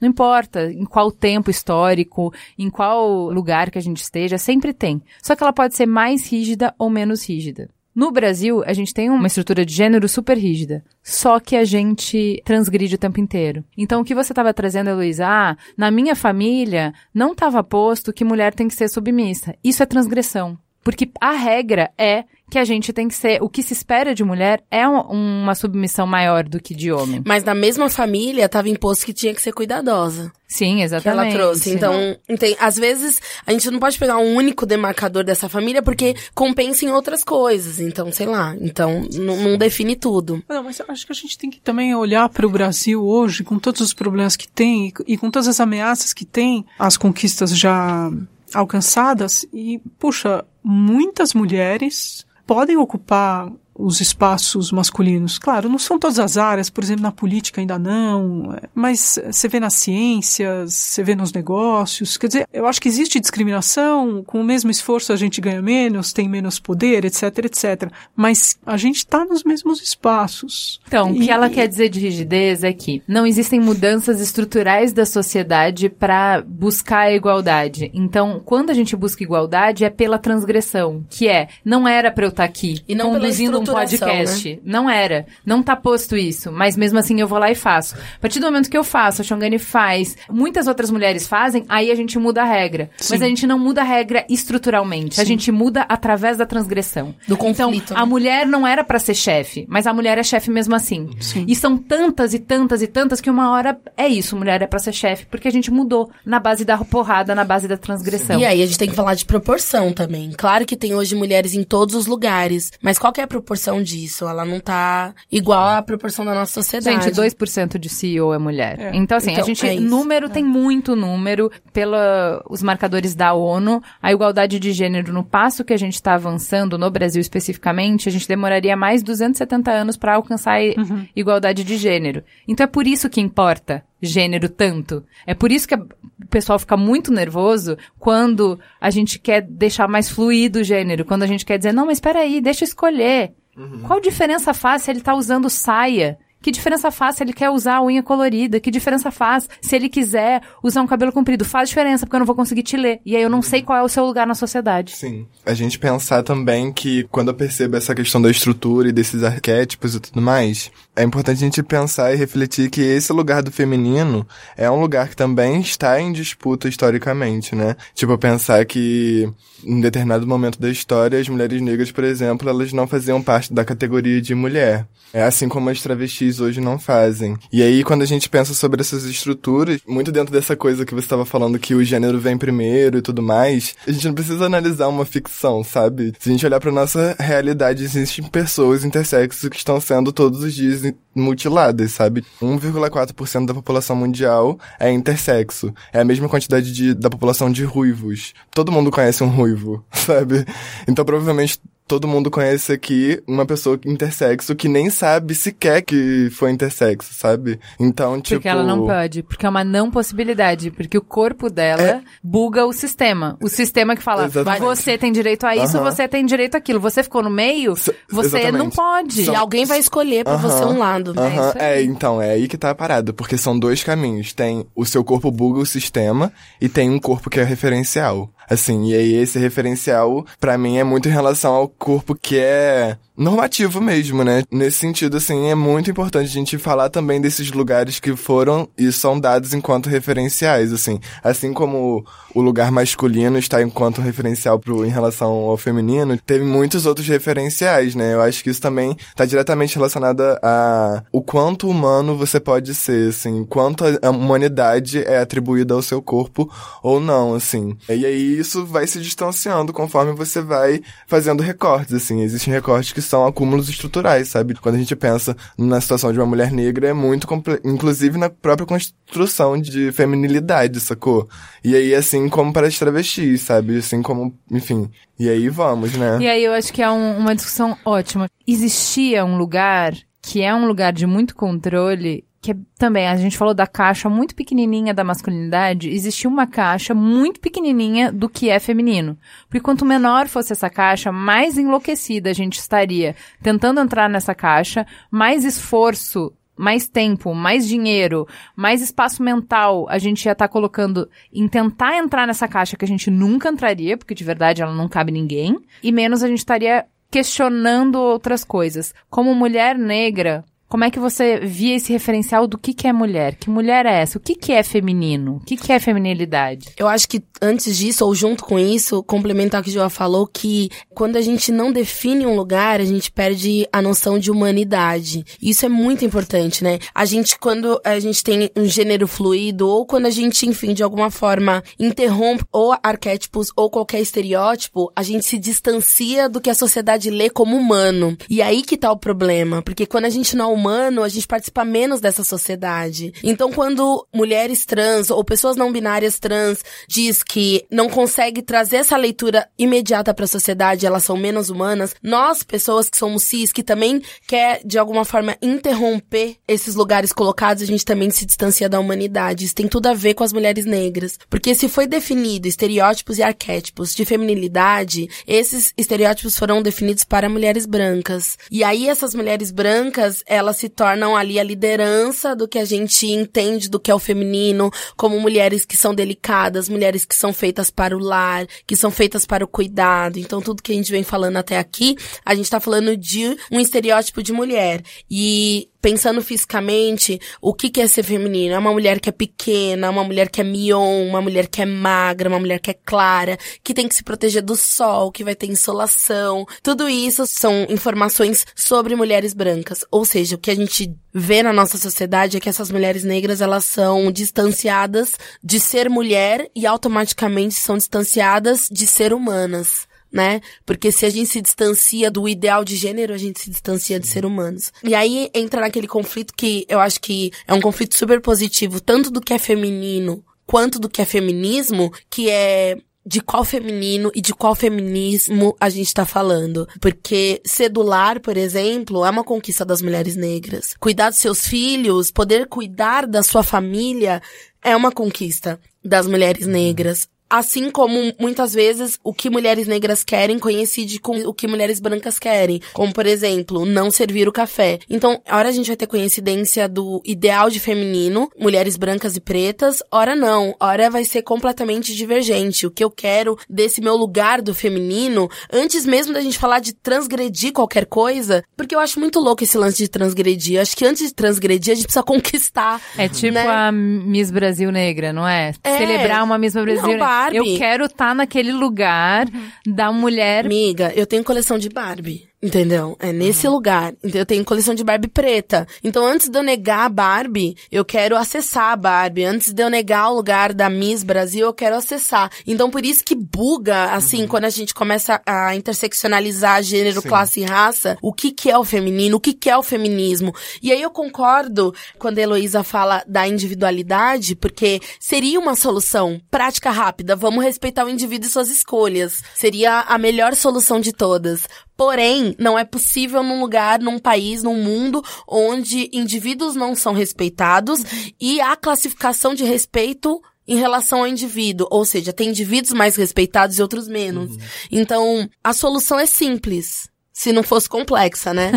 Não importa em qual tempo histórico, em qual lugar que a gente esteja, sempre tem. Só que ela pode ser mais rígida ou menos rígida. No Brasil, a gente tem uma estrutura de gênero super rígida, só que a gente transgride o tempo inteiro. Então, o que você estava trazendo, Heloísa, ah, na minha família não estava posto que mulher tem que ser submissa. Isso é transgressão. Porque a regra é que a gente tem que ser. O que se espera de mulher é um, uma submissão maior do que de homem. Mas na mesma família estava imposto que tinha que ser cuidadosa. Sim, exatamente. Que ela trouxe. Então, tem, às vezes, a gente não pode pegar um único demarcador dessa família porque compensa em outras coisas. Então, sei lá. Então, não define tudo. Não, mas acho que a gente tem que também olhar para o Brasil hoje, com todos os problemas que tem e, e com todas as ameaças que tem, as conquistas já alcançadas e, puxa, muitas mulheres podem ocupar os espaços masculinos. Claro, não são todas as áreas, por exemplo, na política ainda não, mas você vê nas ciências, você vê nos negócios. Quer dizer, eu acho que existe discriminação, com o mesmo esforço a gente ganha menos, tem menos poder, etc, etc. Mas a gente está nos mesmos espaços. Então, e, o que ela quer dizer de rigidez é que não existem mudanças estruturais da sociedade para buscar a igualdade. Então, quando a gente busca igualdade, é pela transgressão, que é, não era para eu estar tá aqui, e não conduzindo um podcast. Né? Não era. Não tá posto isso. Mas mesmo assim eu vou lá e faço. A partir do momento que eu faço, a Xongani faz, muitas outras mulheres fazem, aí a gente muda a regra. Sim. Mas a gente não muda a regra estruturalmente. Sim. A gente muda através da transgressão. Do conflito. Então, né? a mulher não era para ser chefe, mas a mulher é chefe mesmo assim. Sim. E são tantas e tantas e tantas que uma hora é isso, mulher é para ser chefe, porque a gente mudou na base da porrada, na base da transgressão. E aí a gente tem que falar de proporção também. Claro que tem hoje mulheres em todos os lugares, mas qual é a proporção proporção disso. Ela não tá igual à proporção da nossa sociedade. Gente, 2% de CEO é mulher. É. Então, assim, então, a gente. É número é. tem muito número. Pelos marcadores da ONU, a igualdade de gênero, no passo que a gente está avançando, no Brasil especificamente, a gente demoraria mais 270 anos para alcançar uhum. igualdade de gênero. Então é por isso que importa gênero tanto. É por isso que o pessoal fica muito nervoso quando a gente quer deixar mais fluido o gênero, quando a gente quer dizer, não, mas espera aí, deixa eu escolher. Uhum. Qual diferença faz se ele tá usando saia? Que diferença faz se ele quer usar a unha colorida? Que diferença faz se ele quiser usar um cabelo comprido? Faz diferença, porque eu não vou conseguir te ler. E aí eu não uhum. sei qual é o seu lugar na sociedade. Sim. A gente pensar também que quando eu percebo essa questão da estrutura e desses arquétipos e tudo mais, é importante a gente pensar e refletir que esse lugar do feminino é um lugar que também está em disputa historicamente, né? Tipo, pensar que em determinado momento da história, as mulheres negras, por exemplo, elas não faziam parte da categoria de mulher. É assim como as travestis hoje não fazem. E aí, quando a gente pensa sobre essas estruturas, muito dentro dessa coisa que você estava falando, que o gênero vem primeiro e tudo mais, a gente não precisa analisar uma ficção, sabe? Se a gente olhar pra nossa realidade, existem pessoas intersexos que estão sendo todos os dias mutiladas, sabe? 1,4% da população mundial é intersexo. É a mesma quantidade de, da população de ruivos. Todo mundo conhece um ruivo, sabe? Então, provavelmente, todo mundo conhece aqui uma pessoa intersexo que nem sabe sequer que foi intersexo, sabe? Então, tipo. Porque ela não pode, porque é uma não possibilidade, porque o corpo dela é... buga o sistema. O sistema que fala, Exatamente. você tem direito a isso, você tem direito àquilo. Você ficou no meio, você Exatamente. não pode. São... E alguém vai escolher pra você um lado. Né? É, é, então, é aí que tá a parada, porque são dois caminhos. Tem o seu corpo buga o sistema e tem um corpo que é referencial. Assim, e aí esse referencial, para mim, é muito em relação ao corpo que é normativo mesmo, né? Nesse sentido, assim, é muito importante a gente falar também desses lugares que foram e são dados enquanto referenciais, assim. Assim como o lugar masculino está enquanto referencial pro, em relação ao feminino, teve muitos outros referenciais, né? Eu acho que isso também está diretamente relacionado a o quanto humano você pode ser, assim, quanto a humanidade é atribuída ao seu corpo ou não, assim. E aí isso vai se distanciando conforme você vai fazendo recortes, assim. Existem recortes que são acúmulos estruturais, sabe? Quando a gente pensa na situação de uma mulher negra, é muito inclusive na própria construção de feminilidade, sacou? E aí, assim como para as travestis, sabe? Assim como, enfim. E aí vamos, né? E aí eu acho que é um, uma discussão ótima. Existia um lugar que é um lugar de muito controle que é também a gente falou da caixa muito pequenininha da masculinidade, existia uma caixa muito pequenininha do que é feminino. Porque quanto menor fosse essa caixa, mais enlouquecida a gente estaria tentando entrar nessa caixa, mais esforço mais tempo, mais dinheiro, mais espaço mental a gente ia estar tá colocando em tentar entrar nessa caixa que a gente nunca entraria, porque de verdade ela não cabe ninguém, e menos a gente estaria questionando outras coisas. Como mulher negra, como é que você via esse referencial do que, que é mulher? Que mulher é essa? O que, que é feminino? O que, que é feminilidade? Eu acho que antes disso, ou junto com isso, complementar o que o Joa falou, que quando a gente não define um lugar, a gente perde a noção de humanidade. Isso é muito importante, né? A gente, quando a gente tem um gênero fluido, ou quando a gente, enfim, de alguma forma interrompe ou arquétipos ou qualquer estereótipo, a gente se distancia do que a sociedade lê como humano. E aí que tá o problema, porque quando a gente não humano, a gente participa menos dessa sociedade. Então, quando mulheres trans ou pessoas não binárias trans diz que não consegue trazer essa leitura imediata para a sociedade, elas são menos humanas, nós, pessoas que somos cis, que também quer de alguma forma interromper esses lugares colocados, a gente também se distancia da humanidade. Isso tem tudo a ver com as mulheres negras, porque se foi definido estereótipos e arquétipos de feminilidade, esses estereótipos foram definidos para mulheres brancas. E aí essas mulheres brancas, elas elas se tornam ali a liderança do que a gente entende do que é o feminino, como mulheres que são delicadas, mulheres que são feitas para o lar, que são feitas para o cuidado. Então, tudo que a gente vem falando até aqui, a gente tá falando de um estereótipo de mulher. E pensando fisicamente, o que, que é ser feminino? É uma mulher que é pequena, uma mulher que é mion, uma mulher que é magra, uma mulher que é clara, que tem que se proteger do sol, que vai ter insolação. Tudo isso são informações sobre mulheres brancas. Ou seja, o que a gente vê na nossa sociedade é que essas mulheres negras, elas são distanciadas de ser mulher e automaticamente são distanciadas de ser humanas né? Porque se a gente se distancia do ideal de gênero, a gente se distancia de ser humanos. E aí entra naquele conflito que eu acho que é um conflito super positivo, tanto do que é feminino quanto do que é feminismo, que é de qual feminino e de qual feminismo a gente tá falando. Porque sedular, por exemplo, é uma conquista das mulheres negras. Cuidar dos seus filhos, poder cuidar da sua família é uma conquista das mulheres negras. Assim como muitas vezes o que mulheres negras querem coincide com o que mulheres brancas querem. Como, por exemplo, não servir o café. Então, hora a gente vai ter coincidência do ideal de feminino, mulheres brancas e pretas, hora não. Hora vai ser completamente divergente. O que eu quero desse meu lugar do feminino, antes mesmo da gente falar de transgredir qualquer coisa, porque eu acho muito louco esse lance de transgredir. Eu acho que antes de transgredir, a gente precisa conquistar. É tipo né? a Miss Brasil Negra, não é? é. Celebrar uma Miss Brasil Negra. Barbie. Eu quero estar tá naquele lugar da mulher. Amiga, eu tenho coleção de Barbie. Entendeu? É nesse uhum. lugar. Eu tenho coleção de Barbie preta. Então, antes de eu negar a Barbie, eu quero acessar a Barbie. Antes de eu negar o lugar da Miss Brasil, eu quero acessar. Então, por isso que buga, assim, uhum. quando a gente começa a interseccionalizar gênero, Sim. classe e raça, o que que é o feminino, o que que é o feminismo. E aí eu concordo quando a Heloísa fala da individualidade, porque seria uma solução prática rápida. Vamos respeitar o indivíduo e suas escolhas. Seria a melhor solução de todas. Porém, não é possível num lugar, num país, num mundo onde indivíduos não são respeitados e a classificação de respeito em relação ao indivíduo, ou seja, tem indivíduos mais respeitados e outros menos. Então, a solução é simples se não fosse complexa, né?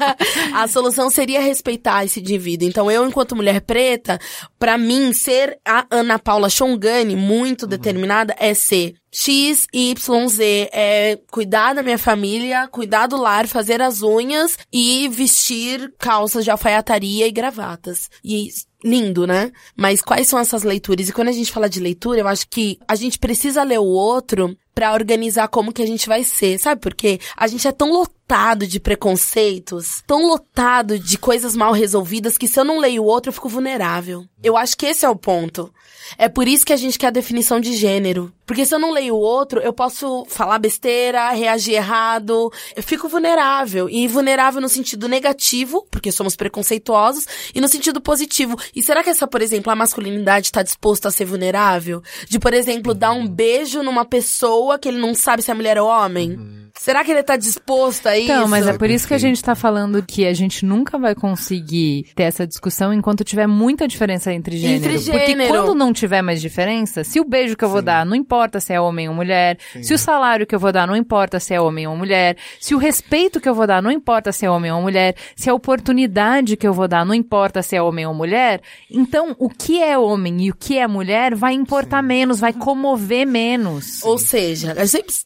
a solução seria respeitar esse indivíduo. Então, eu, enquanto mulher preta, para mim, ser a Ana Paula Chongani muito determinada é ser X, Y, Z. É cuidar da minha família, cuidar do lar, fazer as unhas e vestir calças de alfaiataria e gravatas. E lindo, né? Mas quais são essas leituras? E quando a gente fala de leitura, eu acho que a gente precisa ler o outro para organizar como que a gente vai ser, sabe? Porque a gente é tão lotado de preconceitos, tão lotado de coisas mal resolvidas que se eu não leio o outro eu fico vulnerável. Eu acho que esse é o ponto. É por isso que a gente quer a definição de gênero. Porque se eu não leio o outro, eu posso falar besteira, reagir errado. Eu fico vulnerável. E vulnerável no sentido negativo, porque somos preconceituosos, e no sentido positivo. E será que essa, por exemplo, a masculinidade está disposta a ser vulnerável? De, por exemplo, dar um beijo numa pessoa que ele não sabe se é mulher ou homem? Uhum. Será que ele tá disposto a isso? Então, mas é por isso que a gente tá falando que a gente nunca vai conseguir ter essa discussão enquanto tiver muita diferença entre gênero. Entre gênero. Porque quando não tiver mais diferença, se o beijo que eu vou Sim. dar não importa se é homem ou mulher, Sim. se o salário que eu vou dar não importa se é homem ou mulher, se o respeito que eu vou dar não importa se é homem ou mulher, se a oportunidade que eu vou dar não importa se é homem ou mulher, então o que é homem e o que é mulher vai importar Sim. menos, vai comover menos. Ou seja,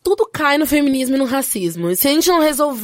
tudo cai no feminismo e no racismo. Se a gente não resolver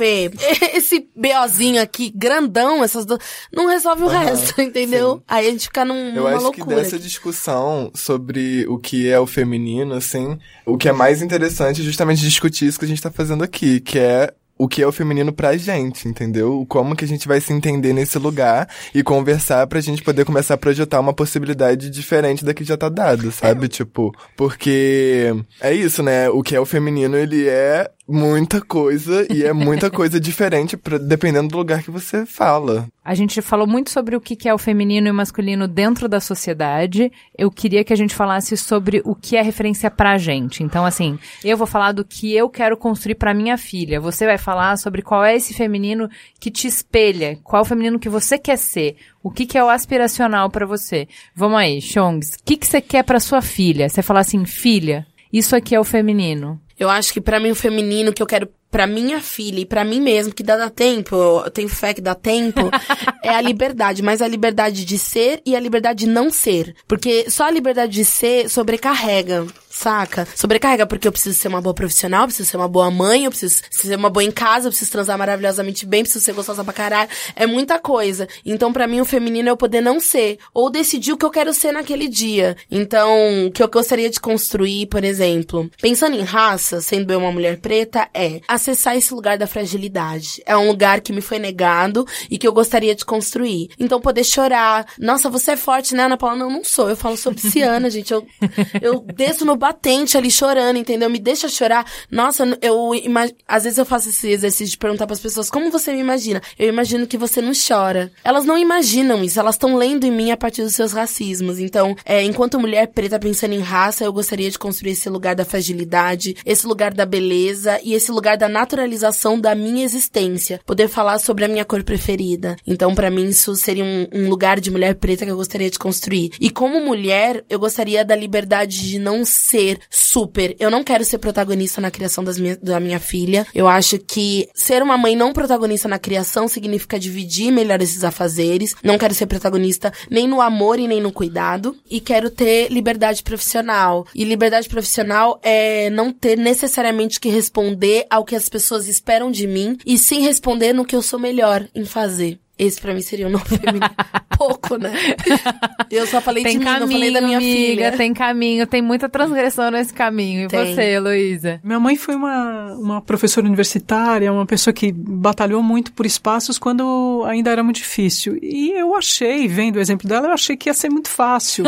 esse BOzinho aqui, grandão, essas do... não resolve o resto, entendeu? Sim. Aí a gente fica num, Eu acho que dessa aqui. discussão sobre o que é o feminino, assim, o que é mais interessante é justamente discutir isso que a gente tá fazendo aqui, que é o que é o feminino pra gente, entendeu? Como que a gente vai se entender nesse lugar e conversar pra gente poder começar a projetar uma possibilidade diferente da que já tá dada, sabe? Tipo, porque é isso, né? O que é o feminino, ele é muita coisa e é muita coisa diferente pra, dependendo do lugar que você fala. A gente falou muito sobre o que é o feminino e o masculino dentro da sociedade. Eu queria que a gente falasse sobre o que é referência pra gente. Então, assim, eu vou falar do que eu quero construir pra minha filha. Você vai falar sobre qual é esse feminino que te espelha, qual é o feminino que você quer ser, o que, que é o aspiracional para você. Vamos aí, Chongs, o que, que você quer para sua filha? Você fala assim, filha, isso aqui é o feminino. Eu acho que para mim o feminino que eu quero para minha filha e para mim mesmo, que dá, dá tempo, eu tenho fé que dá tempo, é a liberdade, mas a liberdade de ser e a liberdade de não ser. Porque só a liberdade de ser sobrecarrega saca? Sobrecarrega porque eu preciso ser uma boa profissional, preciso ser uma boa mãe, eu preciso ser uma boa em casa, eu preciso transar maravilhosamente bem, preciso ser gostosa pra caralho. É muita coisa. Então, para mim, o feminino é eu poder não ser. Ou decidir o que eu quero ser naquele dia. Então, o que eu gostaria de construir, por exemplo, pensando em raça, sendo eu uma mulher preta, é acessar esse lugar da fragilidade. É um lugar que me foi negado e que eu gostaria de construir. Então, poder chorar. Nossa, você é forte, né, Ana Paula? Não, não sou. Eu falo sobre Ciana, gente. Eu, eu desço no batente ali chorando, entendeu? Me deixa chorar. Nossa, eu às vezes eu faço esse exercício de perguntar para as pessoas como você me imagina. Eu imagino que você não chora. Elas não imaginam isso, elas estão lendo em mim a partir dos seus racismos. Então, é, enquanto mulher preta pensando em raça, eu gostaria de construir esse lugar da fragilidade, esse lugar da beleza e esse lugar da naturalização da minha existência. Poder falar sobre a minha cor preferida. Então, para mim, isso seria um, um lugar de mulher preta que eu gostaria de construir. E como mulher, eu gostaria da liberdade de não ser super. Eu não quero ser protagonista na criação das minha, da minha filha. Eu acho que ser uma mãe não protagonista na criação significa dividir melhor esses afazeres. Não quero ser protagonista nem no amor e nem no cuidado. E quero ter liberdade profissional. E liberdade profissional é não ter necessariamente que responder ao que as pessoas esperam de mim, e sim responder no que eu sou melhor em fazer. Esse pra mim seria o nome feminino. Pouco, né? Eu só falei tem de caminho, mim, não falei da minha amiga, filha. Tem caminho, tem muita transgressão nesse caminho. E tem. você, Heloísa? Minha mãe foi uma, uma professora universitária, uma pessoa que batalhou muito por espaços quando ainda era muito difícil. E eu achei, vendo o exemplo dela, eu achei que ia ser muito fácil.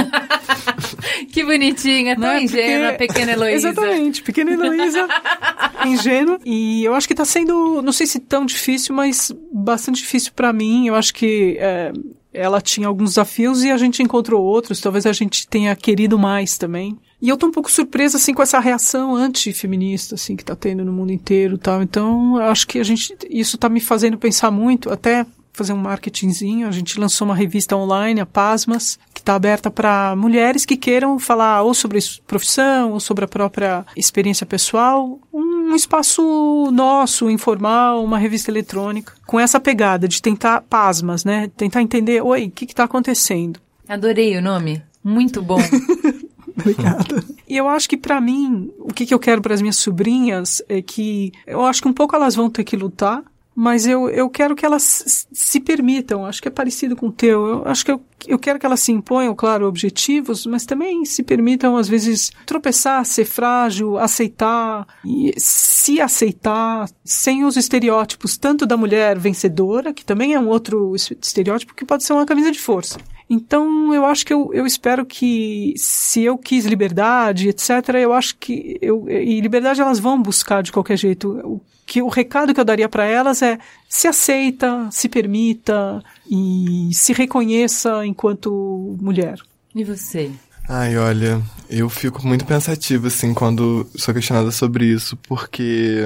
que bonitinha, tão né? ingênua, Porque... pequena Heloísa. Exatamente, pequena Heloísa, ingênua. E eu acho que tá sendo, não sei se tão difícil, mas bastante difícil para mim eu acho que é, ela tinha alguns desafios e a gente encontrou outros, talvez a gente tenha querido mais também. E eu tô um pouco surpresa, assim, com essa reação antifeminista, assim, que tá tendo no mundo inteiro tal. Então, eu acho que a gente, isso tá me fazendo pensar muito, até fazer um marketingzinho. A gente lançou uma revista online, a Pasmas, que está aberta para mulheres que queiram falar ou sobre profissão ou sobre a própria experiência pessoal. Um espaço nosso, informal, uma revista eletrônica, com essa pegada de tentar pasmas, né? Tentar entender, oi, o que está acontecendo? Adorei o nome. Muito bom. Obrigada. E eu acho que para mim, o que, que eu quero para as minhas sobrinhas é que eu acho que um pouco elas vão ter que lutar, mas eu, eu quero que elas se permitam, acho que é parecido com o teu, eu acho que eu, eu quero que elas se imponham, claro, objetivos, mas também se permitam, às vezes, tropeçar, ser frágil, aceitar, e se aceitar sem os estereótipos, tanto da mulher vencedora, que também é um outro estereótipo que pode ser uma camisa de força. Então, eu acho que eu, eu espero que, se eu quis liberdade, etc., eu acho que. Eu, e liberdade elas vão buscar de qualquer jeito. Que o recado que eu daria para elas é: se aceita, se permita e se reconheça enquanto mulher. E você? Ai, olha, eu fico muito pensativo, assim, quando sou questionada sobre isso, porque.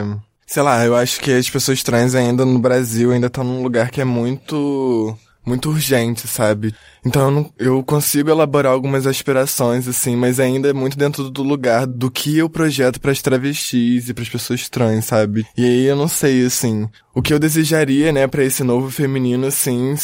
Sei lá, eu acho que as pessoas trans ainda no Brasil ainda estão num lugar que é muito muito urgente, sabe? Então eu, não, eu consigo elaborar algumas aspirações, assim, mas ainda é muito dentro do lugar do que eu projeto para as travestis e para as pessoas trans, sabe? E aí eu não sei, assim, o que eu desejaria, né, para esse novo feminino, assim,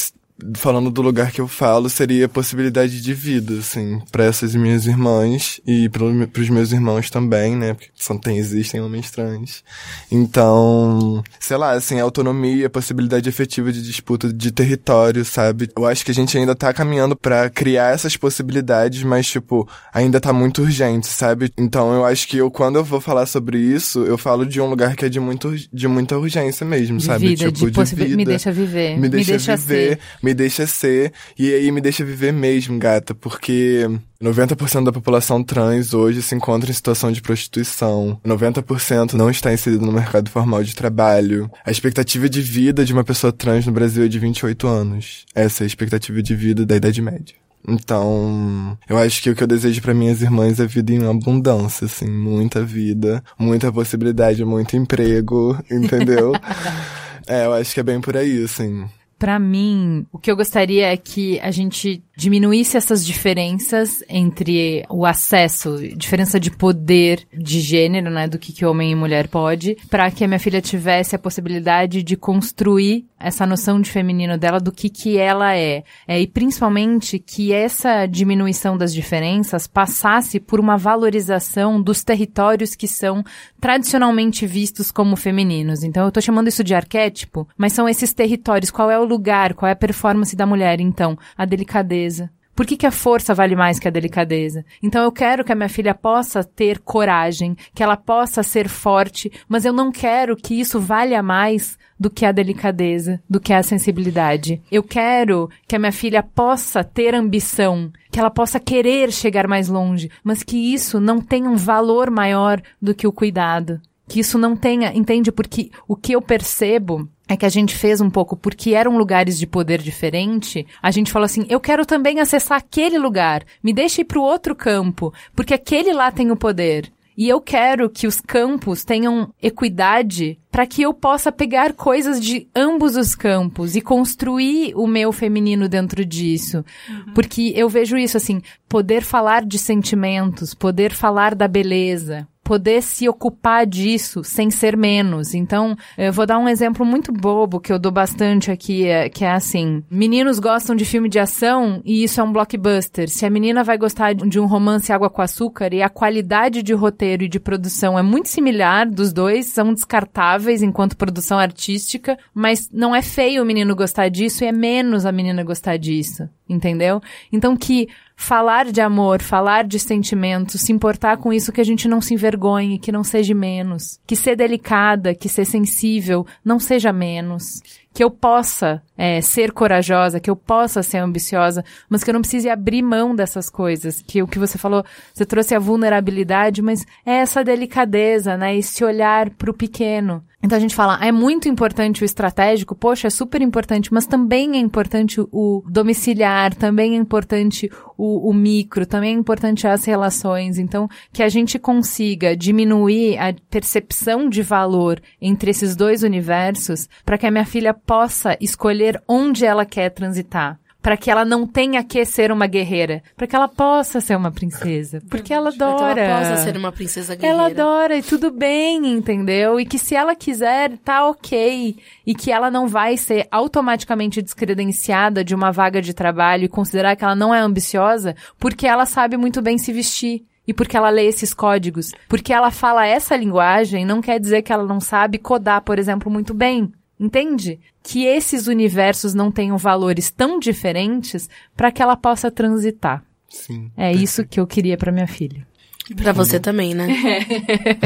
falando do lugar que eu falo, seria a possibilidade de vida, assim, para essas minhas irmãs e para os meus irmãos também, né? Porque só tem, existem homens trans. Então, sei lá, assim, autonomia, possibilidade efetiva de disputa de território, sabe? Eu acho que a gente ainda tá caminhando para criar essas possibilidades, mas, tipo, ainda tá muito urgente, sabe? Então, eu acho que eu, quando eu vou falar sobre isso, eu falo de um lugar que é de, muito, de muita urgência mesmo, de sabe? Vida, tipo, de, de vida. Me deixa viver. Me deixa, me deixa viver. Ser me deixa ser e aí me deixa viver mesmo, gata, porque 90% da população trans hoje se encontra em situação de prostituição. 90% não está inserido no mercado formal de trabalho. A expectativa de vida de uma pessoa trans no Brasil é de 28 anos. Essa é a expectativa de vida da Idade Média. Então, eu acho que o que eu desejo para minhas irmãs é vida em abundância, assim, muita vida, muita possibilidade, muito emprego, entendeu? é, eu acho que é bem por aí, assim para mim, o que eu gostaria é que a gente diminuísse essas diferenças entre o acesso, diferença de poder de gênero, né, do que, que homem e mulher pode, para que a minha filha tivesse a possibilidade de construir essa noção de feminino dela, do que que ela é. é e principalmente que essa diminuição das diferenças passasse por uma valorização dos territórios que são tradicionalmente vistos como femininos. Então eu tô chamando isso de arquétipo, mas são esses territórios, qual é o lugar, qual é a performance da mulher, então, a delicadeza. Por que, que a força vale mais que a delicadeza? Então eu quero que a minha filha possa ter coragem, que ela possa ser forte, mas eu não quero que isso valha mais do que a delicadeza, do que a sensibilidade. Eu quero que a minha filha possa ter ambição, que ela possa querer chegar mais longe, mas que isso não tenha um valor maior do que o cuidado. Que isso não tenha, entende? Porque o que eu percebo é que a gente fez um pouco porque eram lugares de poder diferente. A gente falou assim: eu quero também acessar aquele lugar. Me deixe ir para o outro campo, porque aquele lá tem o poder. E eu quero que os campos tenham equidade para que eu possa pegar coisas de ambos os campos e construir o meu feminino dentro disso. Uhum. Porque eu vejo isso assim, poder falar de sentimentos, poder falar da beleza, poder se ocupar disso sem ser menos. Então, eu vou dar um exemplo muito bobo que eu dou bastante aqui, é, que é assim: meninos gostam de filme de ação e isso é um blockbuster. Se a menina vai gostar de um romance água com açúcar e a qualidade de roteiro e de produção é muito similar dos dois, são descartáveis enquanto produção artística, mas não é feio o menino gostar disso e é menos a menina gostar disso, entendeu? Então que falar de amor, falar de sentimentos, se importar com isso que a gente não se envergonhe, que não seja menos, que ser delicada, que ser sensível não seja menos, que eu possa é, ser corajosa, que eu possa ser ambiciosa, mas que eu não precise abrir mão dessas coisas. Que o que você falou, você trouxe a vulnerabilidade, mas é essa delicadeza, né? Esse olhar para o pequeno. Então a gente fala, é muito importante o estratégico, poxa, é super importante, mas também é importante o domiciliar, também é importante o, o, micro, também é importante as relações. Então, que a gente consiga diminuir a percepção de valor entre esses dois universos para que a minha filha possa escolher onde ela quer transitar para que ela não tenha que ser uma guerreira, para que ela possa ser uma princesa, porque ela adora. Ela possa ser uma princesa guerreira. Ela adora e tudo bem, entendeu? E que se ela quiser, tá ok, e que ela não vai ser automaticamente descredenciada de uma vaga de trabalho e considerar que ela não é ambiciosa, porque ela sabe muito bem se vestir e porque ela lê esses códigos. Porque ela fala essa linguagem não quer dizer que ela não sabe codar, por exemplo, muito bem. Entende? Que esses universos não tenham valores tão diferentes para que ela possa transitar. Sim. É perfeito. isso que eu queria para minha filha. Para você também, né?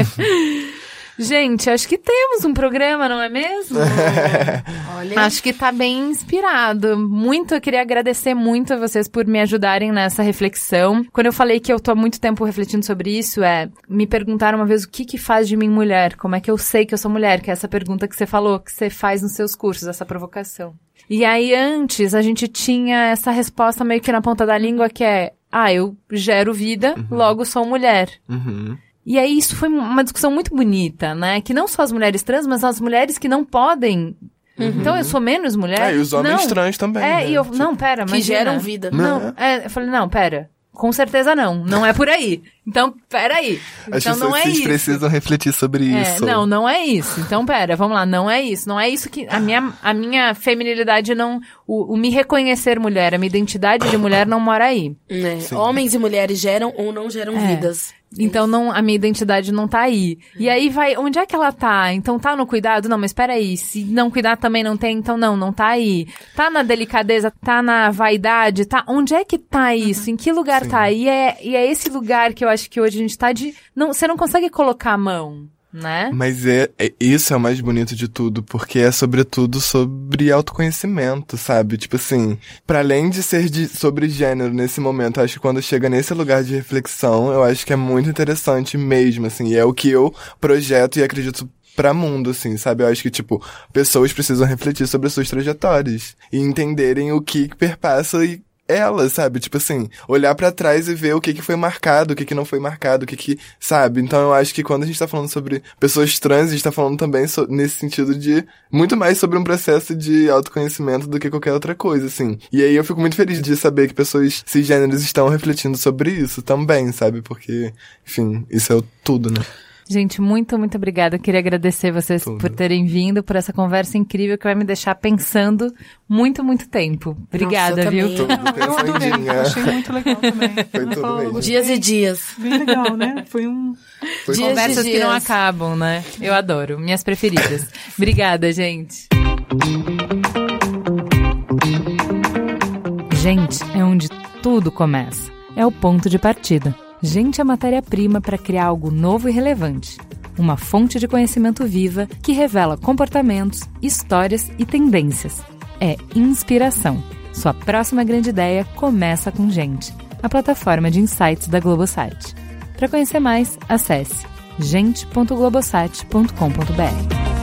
Gente, acho que temos um programa, não é mesmo? Olha. Acho que tá bem inspirado. Muito, eu queria agradecer muito a vocês por me ajudarem nessa reflexão. Quando eu falei que eu tô há muito tempo refletindo sobre isso, é, me perguntaram uma vez o que que faz de mim mulher? Como é que eu sei que eu sou mulher? Que é essa pergunta que você falou, que você faz nos seus cursos, essa provocação. E aí, antes, a gente tinha essa resposta meio que na ponta da língua, que é, ah, eu gero vida, uhum. logo sou mulher. Uhum. E aí isso foi uma discussão muito bonita, né? Que não só as mulheres trans, mas as mulheres que não podem Uhum. Então eu sou menos mulher. É, e os homens não. trans também. É, né? e eu. Tipo, não, pera, mas. Que geram vida. Não, é, eu falei, não, pera. Com certeza não. Não é por aí. Então, peraí. Então não é isso. precisam refletir sobre é, isso. Não, não é isso. Então, pera, vamos lá. Não é isso. Não é isso que. A minha, a minha feminilidade não. O, o me reconhecer mulher, a minha identidade de mulher não mora aí. É. Homens e mulheres geram ou não geram é. vidas. Então não, a minha identidade não tá aí. E aí vai, onde é que ela tá? Então tá no cuidado? Não, mas peraí, se não cuidar também não tem, então não, não tá aí. Tá na delicadeza, tá na vaidade, tá? Onde é que tá isso? Em que lugar Sim. tá? E é, e é esse lugar que eu acho que hoje a gente tá de, não, você não consegue colocar a mão né? Mas é, é, isso é o mais bonito de tudo, porque é sobretudo sobre autoconhecimento, sabe? Tipo assim, para além de ser de, sobre gênero nesse momento, acho que quando chega nesse lugar de reflexão, eu acho que é muito interessante mesmo, assim, e é o que eu projeto e acredito pra mundo, assim, sabe? Eu acho que, tipo, pessoas precisam refletir sobre as suas trajetórias e entenderem o que perpassa e ela, sabe? Tipo assim, olhar para trás e ver o que que foi marcado, o que que não foi marcado, o que que, sabe? Então eu acho que quando a gente tá falando sobre pessoas trans, a gente tá falando também so, nesse sentido de muito mais sobre um processo de autoconhecimento do que qualquer outra coisa, assim. E aí eu fico muito feliz de saber que pessoas cisgêneros estão refletindo sobre isso também, sabe? Porque, enfim, isso é tudo, né? Gente, muito, muito obrigada. Eu queria agradecer vocês Tudo. por terem vindo, por essa conversa incrível que vai me deixar pensando muito, muito tempo. Obrigada, Nossa, viu? Tudo, eu adorei. Achei muito legal também. Foi tudo mesmo. Dias e dias. Bem legal, né? Foi um... Foi Conversas que não acabam, né? Eu adoro. Minhas preferidas. obrigada, gente. Gente, é onde tudo começa. É o ponto de partida. Gente é matéria-prima para criar algo novo e relevante. Uma fonte de conhecimento viva que revela comportamentos, histórias e tendências. É inspiração. Sua próxima grande ideia começa com Gente, a plataforma de insights da Globosat. Para conhecer mais, acesse gente.globosat.com.br.